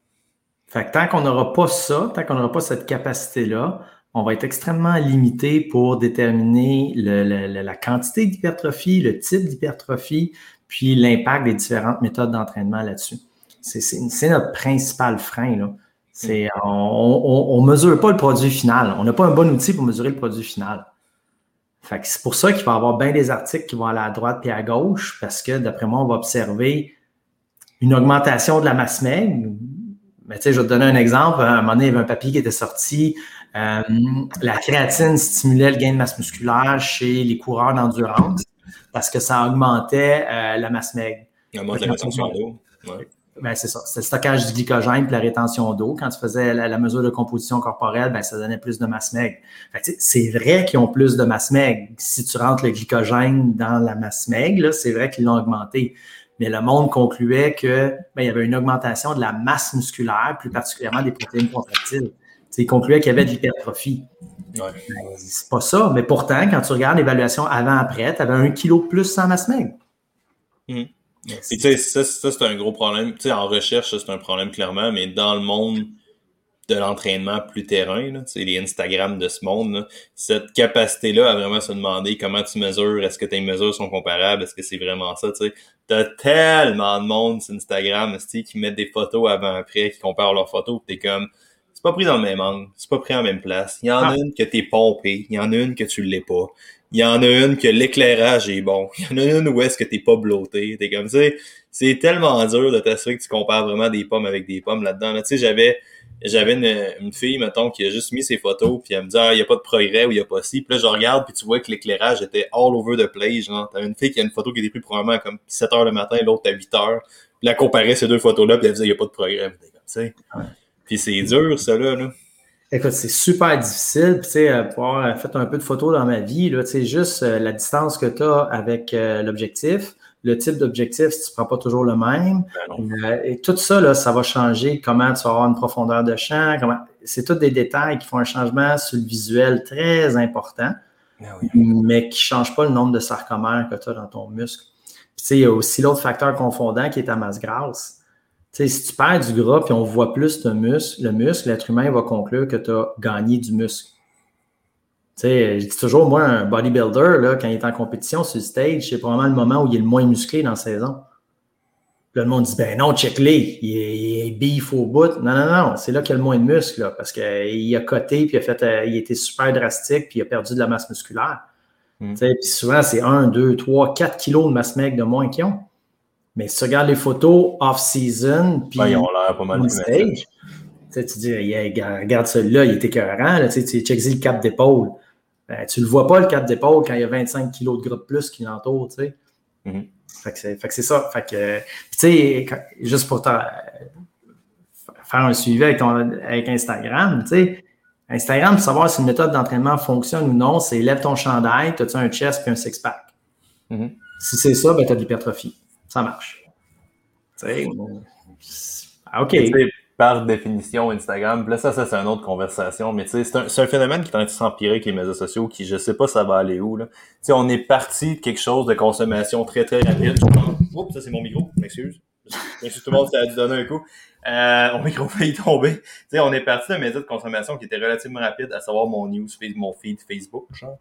S2: Fait que tant qu'on n'aura pas ça, tant qu'on n'aura pas cette capacité-là, on va être extrêmement limité pour déterminer la quantité d'hypertrophie, le type d'hypertrophie, puis l'impact des différentes méthodes d'entraînement là-dessus. C'est notre principal frein. Là. C'est, on ne mesure pas le produit final. On n'a pas un bon outil pour mesurer le produit final. Fait c'est pour ça qu'il va y avoir bien des articles qui vont aller à droite et à gauche, parce que d'après moi, on va observer une augmentation de la masse maigre, mais tu sais, je vais te donner un exemple. À un moment donné, il y avait un papier qui était sorti. Euh, la créatine stimulait le gain de masse musculaire chez les coureurs d'endurance parce que ça augmentait euh, la masse maigre.
S1: la rétention d'eau.
S2: Ben, c'est ça. C'est le stockage du glycogène et la rétention d'eau. Quand tu faisais la, mesure de composition corporelle, ben, ça donnait plus de masse maigre. C'est vrai qu'ils ont plus de masse maigre. Si tu rentres le glycogène dans la masse maigre, c'est vrai qu'ils l'ont augmenté mais le monde concluait que ben, il y avait une augmentation de la masse musculaire, plus particulièrement des protéines contractiles. il concluait qu'il y avait de l'hypertrophie. Ouais. Ben, c'est pas ça, mais pourtant, quand tu regardes l'évaluation avant-après, tu avais un kilo de plus sans masse maigre.
S1: Hum. ça, c'est un gros problème. en recherche, c'est un problème clairement, mais dans le monde de l'entraînement plus terrain, là, les Instagram de ce monde, cette capacité-là à vraiment se demander comment tu mesures, est-ce que tes mesures sont comparables, est-ce que c'est vraiment ça, tu sais. T'as tellement de monde sur Instagram, qui mettent des photos avant-après, qui comparent leurs photos, t'es comme, c'est pas pris dans le même angle, c'est pas pris en même place. Il y en a ah. une que t'es pompé, il y en a une que tu l'es pas. Il y en a une que l'éclairage est bon. *laughs* Il y en a une où est-ce que t'es pas blotté. T'es comme, ça. c'est tellement dur de t'assurer que tu compares vraiment des pommes avec des pommes là-dedans. tu sais, j'avais, j'avais une, fille, mettons, qui a juste mis ses photos, puis elle me dit, ah, il n'y a pas de progrès ou il n'y a pas ci. Puis là, je regarde, puis tu vois que l'éclairage était all over the place. Genre, t'avais une fille qui a une photo qui était prise probablement comme 7 heures le matin, l'autre à 8 heures. Puis elle comparait ces deux photos-là, puis elle disait, il n'y a pas de progrès. Puis c'est dur, ça, là. là.
S2: Écoute, c'est super difficile. tu sais, pour avoir fait un peu de photos dans ma vie, là, tu sais, juste euh, la distance que tu as avec euh, l'objectif, le type d'objectif, si tu ne prends pas toujours le même. Ben euh, et tout ça, là, ça va changer comment tu vas avoir une profondeur de champ. Comment... C'est tous des détails qui font un changement sur le visuel très important, ben mais qui ne changent pas le nombre de sarcomères que tu as dans ton muscle. Puis, tu sais, il y a aussi l'autre facteur confondant qui est ta masse grasse. Si tu perds du gras puis on voit plus muscle, le muscle, l'être humain va conclure que tu as gagné du muscle sais, je dis toujours, moi, un bodybuilder, là, quand il est en compétition sur le stage, c'est probablement le moment où il est le moins musclé dans la saison. Puis là, le monde dit, ben non, check-les, il est, beef au bout. Non, non, non, c'est là qu'il y a le moins de muscles, là, parce qu'il a coté, puis il a fait, euh, il été super drastique, puis il a perdu de la masse musculaire. Hmm. Puis souvent, c'est 1, 2, 3, 4 kilos de masse maigre de moins qu'ils ont. Mais si tu regardes les photos off-season, puis
S1: ils ont l'air pas mal
S2: stage, tu dis, regarde celui-là, il est écœurant, là, tu check le cap d'épaule. Ben, tu ne le vois pas, le cap d'épaule, quand il y a 25 kilos de gras de plus qui tu sais. Mm-hmm. Fait que c'est ça. Fait que, tu sais, juste pour faire un suivi avec, avec Instagram, tu sais, Instagram, pour savoir si une méthode d'entraînement fonctionne ou non, c'est lève ton chandail, as-tu un chest puis un six-pack? Mm-hmm. Si c'est ça, ben, tu as de l'hypertrophie. Ça marche. Tu ah, OK.
S1: par définition, Instagram, là, ça, ça c'est une autre conversation, mais c'est un, un, phénomène qui est en train de s'empirer avec les médias sociaux, qui, je sais pas, ça va aller où, là. sais, on est parti de quelque chose de consommation très, très rapide. Oups, ça, c'est mon micro, m'excuse. M'excuse tout le monde, ça a dû donner un coup. Euh, mon micro *laughs* failli tomber. sais, on est parti d'un média de consommation qui était relativement rapide, à savoir mon news, mon feed Facebook, genre.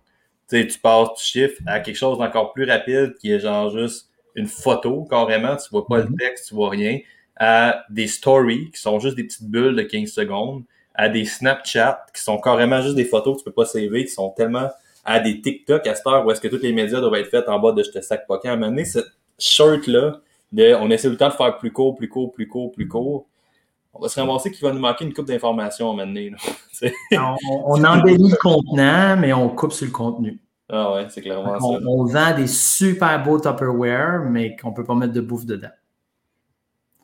S1: sais, tu passes, tu chiffres à quelque chose d'encore plus rapide qui est genre juste une photo, carrément, tu vois pas le mhm. texte, tu vois rien à des stories qui sont juste des petites bulles de 15 secondes, à des Snapchat qui sont carrément juste des photos que tu peux pas saver, qui sont tellement à des TikTok à cette heure où est-ce que tous les médias doivent être faits en bas de je te sac pas quand. À un moment donné, cette short-là, de on essaie tout le temps de faire plus court, plus court, plus court, plus court. On va se ramasser qu'il va nous manquer une coupe d'informations à un moment donné. *laughs*
S2: on, on embellit le contenant, mais on coupe sur le contenu.
S1: Ah ouais, c'est clairement
S2: on,
S1: ça.
S2: On vend des super beaux Tupperware, mais qu'on peut pas mettre de bouffe dedans.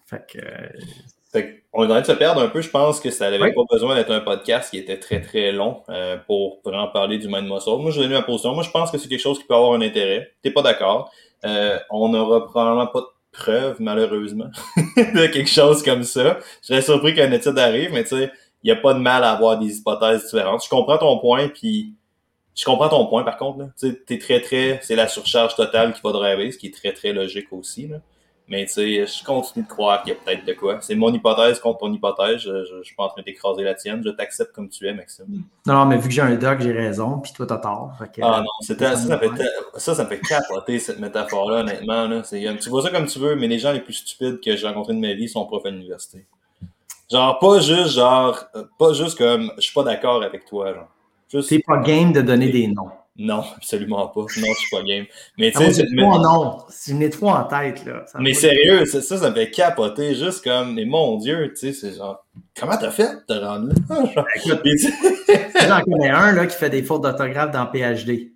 S2: Fait que.
S1: on est en train de se perdre un peu. Je pense que ça n'avait pas besoin d'être un podcast qui était très très long euh, pour vraiment parler du mind muscle. Moi, je donne ma position. Moi, je pense que c'est quelque chose qui peut avoir un intérêt. T'es pas d'accord? Euh, on n'aura probablement pas de preuves, malheureusement, *laughs* de quelque chose comme ça. Je serais surpris qu'un étude arrive, mais tu sais, il n'y a pas de mal à avoir des hypothèses différentes. Je comprends ton point, puis je comprends ton point par contre. Tu t'es très très, c'est la surcharge totale qui va driver, ce qui est très très logique aussi. Là. Mais tu sais, je continue de croire qu'il y a peut-être de quoi. C'est mon hypothèse contre ton hypothèse. Je, je, suis pas en train d'écraser la tienne. Je t'accepte comme tu es, Maxime.
S2: Non, non, mais vu que j'ai un doc, j'ai raison, puis toi, t'as tort.
S1: ah non, c'était, ça, ça, fait, ça, ça me fait capoter, cette métaphore-là, honnêtement. Là. tu vois ça comme tu veux, mais les gens les plus stupides que j'ai rencontrés de ma vie sont profs à l'université. Genre, pas juste, genre, pas juste comme, je suis pas d'accord avec toi, genre.
S2: C'est pas game de donner des noms.
S1: Non, absolument pas. Non, je suis pas game. Mais
S2: tu sais, trois non. Si je trois en tête, là.
S1: mais sérieux, ça, ça, me fait capoter. Juste comme, mais mon Dieu, tu sais, c'est genre, comment t'as fait de te rendre là? Ben, *laughs* *laughs*
S2: j'en connais un, là, qui fait des fautes d'orthographe dans PhD.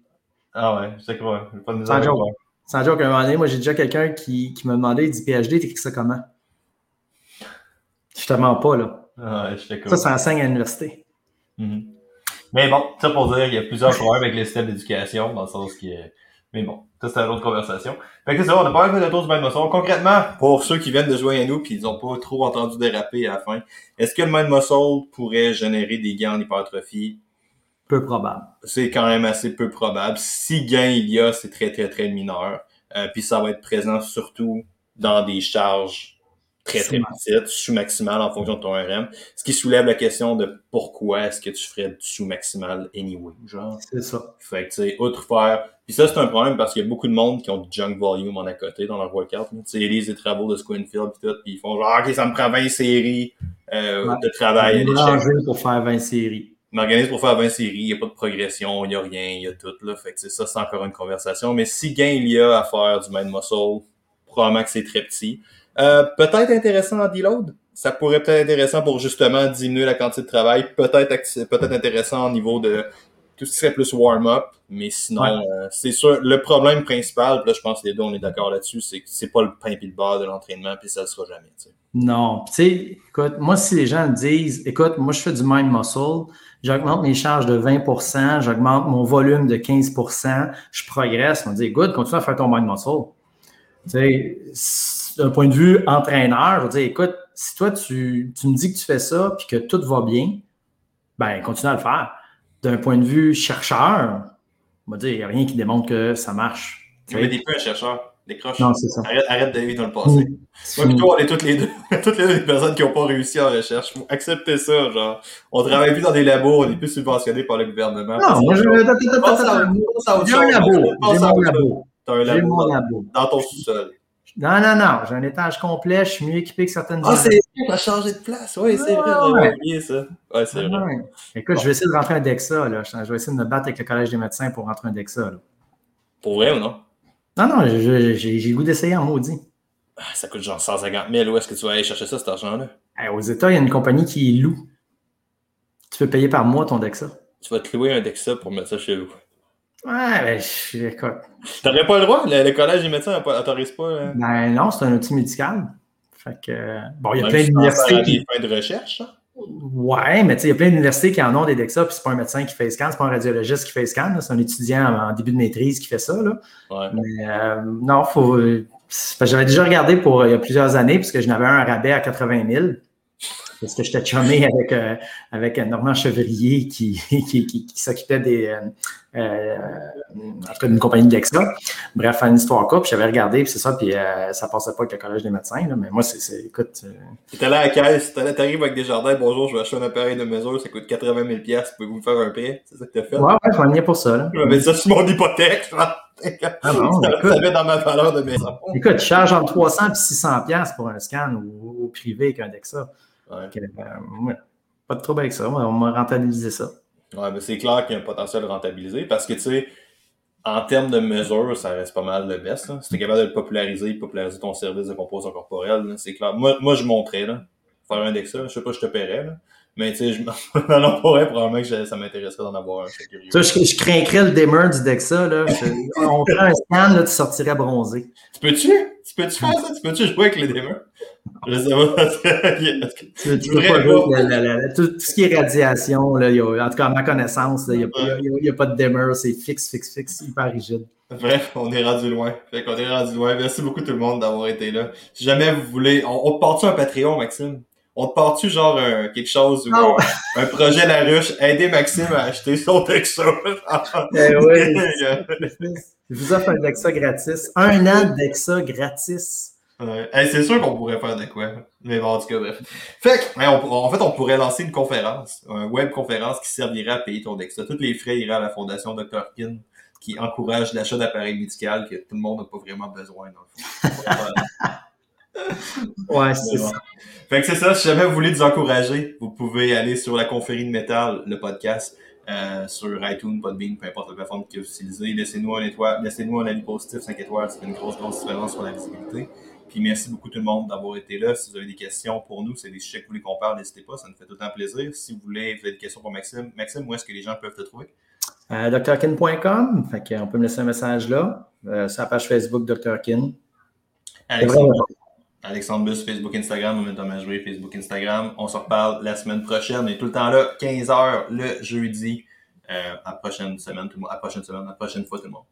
S1: Ah ouais, je sais quoi. Pas de
S2: Sans joke. Sans joke, à un moment donné, moi, j'ai déjà quelqu'un qui, qui m'a demandé, il dit PhD, t'écris ça comment? Je te mens pas, là.
S1: Ah ouais, je sais
S2: Ça, ça enseigne à l'université.
S1: Mm mais bon, ça pour dire, il y a plusieurs problèmes avec le système d'éducation, dans le sens qui est... Mais bon, ça c'est une autre conversation. Fait que c'est ça, on a pas fait de tour du mind muscle. Concrètement, pour ceux qui viennent de jouer à nous puis ils ont pas trop entendu déraper à la fin, est-ce que le mind muscle pourrait générer des gains en hypertrophie?
S2: Peu probable.
S1: C'est quand même assez peu probable. Si gain il y a, c'est très très très mineur. Euh, puis ça va être présent surtout dans des charges très, très petite, sous-maximal en fonction de ton RM. Ce qui soulève la question de pourquoi est-ce que tu ferais du sous-maximal anyway, genre.
S2: C'est ça.
S1: Fait que, tu sais, outre faire... Puis ça, c'est un problème parce qu'il y a beaucoup de monde qui ont du junk volume en à côté dans leur workout. Tu sais, ils lisent les travaux de Squinfield pis tout, puis ils font genre, OK, ça me prend 20 séries euh, de travail.
S2: On pour faire 20 séries.
S1: M'organise pour faire 20 séries, il n'y a pas de progression, il n'y a rien, il y a tout, là. Fait que ça, c'est encore une conversation. Mais si gain il y a à faire du mind muscle, probablement que c'est très petit. Euh, peut-être intéressant en deload. Ça pourrait peut-être être intéressant pour justement diminuer la quantité de travail. Peut-être peut-être intéressant au niveau de tout ce qui serait plus warm-up. Mais sinon, euh, c'est sûr, le problème principal, là, je pense que les deux, on est d'accord là-dessus, c'est que c'est pas le pain et le beurre de l'entraînement, puis ça ne sera jamais.
S2: Non. Tu sais, écoute, moi, si les gens disent, écoute, moi, je fais du mind muscle, j'augmente mes charges de 20% j'augmente mon volume de 15% je progresse, on dit, écoute, continue à faire ton mind muscle. Tu sais, d'un point de vue entraîneur, je veux dire, écoute, si toi, tu, me dis que tu fais ça puis que tout va bien, ben, continue à le faire. D'un point de vue chercheur, on va dire, il n'y a rien qui démontre que ça marche.
S1: Tu mais des peu un chercheur. Décroche.
S2: Non, c'est ça.
S1: Arrête, arrête vivre dans le passé. Moi, plutôt, on est toutes les deux, *laughs* toutes les deux des personnes qui n'ont pas réussi en recherche. Acceptez ça, genre. On travaille plus dans des labos, on est plus subventionné par le gouvernement.
S2: Non, moi, je. J'ai un labo. J'ai mon labo.
S1: Dans ton sous-sol.
S2: Non, non, non. J'ai un étage complet. Je suis mieux équipé que certaines
S1: Ah, c'est vrai, changé de place. Oui, c'est vrai. J'avais oublié ça. Oui, c'est vrai.
S2: Écoute, je vais essayer de rentrer un DEXA. Là. Je vais essayer de me battre avec le Collège des médecins pour rentrer un DEXA. Là.
S1: Pour vrai ou non?
S2: Non, non, j'ai le goût d'essayer en maudit.
S1: Ah, ça coûte genre 150 000. Où est-ce que tu vas aller chercher ça, cet argent-là?
S2: aux États, il y a une compagnie qui loue. Tu peux payer par mois ton DEXA.
S1: Tu vas te louer un DEXA pour mettre ça chez vous.
S2: Ouais, ben, je, écoute.
S1: T'aurais pas le droit? Le, collège des médecins n'autorise pas. Hein?
S2: Ben non, c'est un outil médical. Fait que, bon, il y a plein d'universités.
S1: Qui... des fins de recherche, ça?
S2: Ouais, mais tu sais, il y a plein d'universités qui en ont des DEXA, puis c'est pas un médecin qui fait scan, c'est pas un radiologiste qui fait scan, c'est un étudiant en, début de maîtrise qui fait ça. Là.
S1: Ouais.
S2: Mais euh, non, faut, J'avais déjà regardé pour il y a plusieurs années, puisque je n'avais un rabais à 80 000 parce que j'étais chumé *laughs* avec, euh, avec Normand Chevrier *laughs* qui, qui, qui, s'occupait des euh, euh, en tout cas d'une compagnie d'Exa. Bref, une histoire courte, j'avais regardé, puis c'est ça, puis euh, ça passait pas avec le collège des médecins, là, mais moi, c'est, écoute...
S1: Tu es allé à la caisse, t'arrives avec des jardins, bonjour, je vais acheter un appareil de mesure, ça coûte 80 000 pouvez-vous me faire un prêt? C'est ça que t'as fait?
S2: Ouais, ouais, je m'en pour ça, là.
S1: Je vais ça sur mon hypothèque, ah non, ça, écoute, ça dans ma valeur de maison.
S2: Écoute, je charge entre 300 et 600 pour un scan ou au privé avec Euh, pas de trouble avec ça. On m'a rentabilisé ça.
S1: Ouais, mais c'est clair qu'il y a un potentiel de rentabiliser parce que, tu sais, en termes de mesures, ça reste pas mal le best. Si tu es capable de le populariser, populariser ton service de composition corporelle, c'est clair. Moi, moi, je montrais, là, faire un Dexa. Je sais pas, je te paierais, là. Mais tu sais, je m'en *laughs* pourrais probablement que ça m'intéresserait d'en avoir un.
S2: Tu je, je craindrais le dimmer du Dexa. Là. on prend un scan, là, tu sortirais bronzé.
S1: Tu peux-tu? Tu peux-tu faire ça? Tu peux-tu jouer avec les dimmers? Je sais pas. *laughs*
S2: tu, peux pas jouer tout, ce qui est radiation, là, en tout cas, à ma connaissance, il n'y a, pas de dimmer, c'est fixe, fixe, fixe, hyper rigide.
S1: Bref, on est rendu loin. Fait qu'on est rendu loin. Merci beaucoup tout le monde d'avoir été là. Si jamais vous voulez, on, on part-tu un Patreon, Maxime? On te part-tu genre euh, quelque chose ou oh. un, projet La Ruche, aider Maxime à acheter son Dexa? *laughs*
S2: eh oui. *laughs* Je vous offre un Dexa gratis. Un an de Dexa gratis.
S1: C'est sûr qu'on pourrait faire de quoi. Mais bon, en tout cas, bref. Fait en fait, on pourrait lancer une conférence, une web conférence qui servirait à payer ton Dexa. Tous les frais iraient à la fondation Dr. Kin qui encourage l'achat d'appareils médicaux que tout le monde n'a pas vraiment besoin. Dans *laughs*
S2: ouais, c'est ça.
S1: Fait que c'est ça, si jamais vous voulez nous encourager, vous pouvez aller sur la conférie de métal, le podcast, euh, sur iTunes, Podbean, peu importe la plateforme que vous utilisez. Laissez-nous un étoile, laissez-nous un avis positif, 5 étoiles, c'est une grosse, grosse différence sur la visibilité. Puis merci beaucoup tout le monde d'avoir été là. Si vous avez des questions pour nous, c'est des sujets que vous voulez qu'on parle, n'hésitez pas, ça nous fait tout un plaisir. Si vous voulez, vous avez des questions pour Maxime, Maxime, où est-ce que les gens peuvent te trouver?
S2: Euh, drkin.com, fait on peut me laisser un message là. Euh, sur la page Facebook drkin.
S1: Alexandre Bus, Facebook, Instagram, on Thomas Jouer, Facebook, Instagram. On se reparle la semaine prochaine. Est tout le temps là, 15h le jeudi. Euh, à prochaine semaine, tout le monde. À prochaine semaine, à prochaine fois, tout le monde.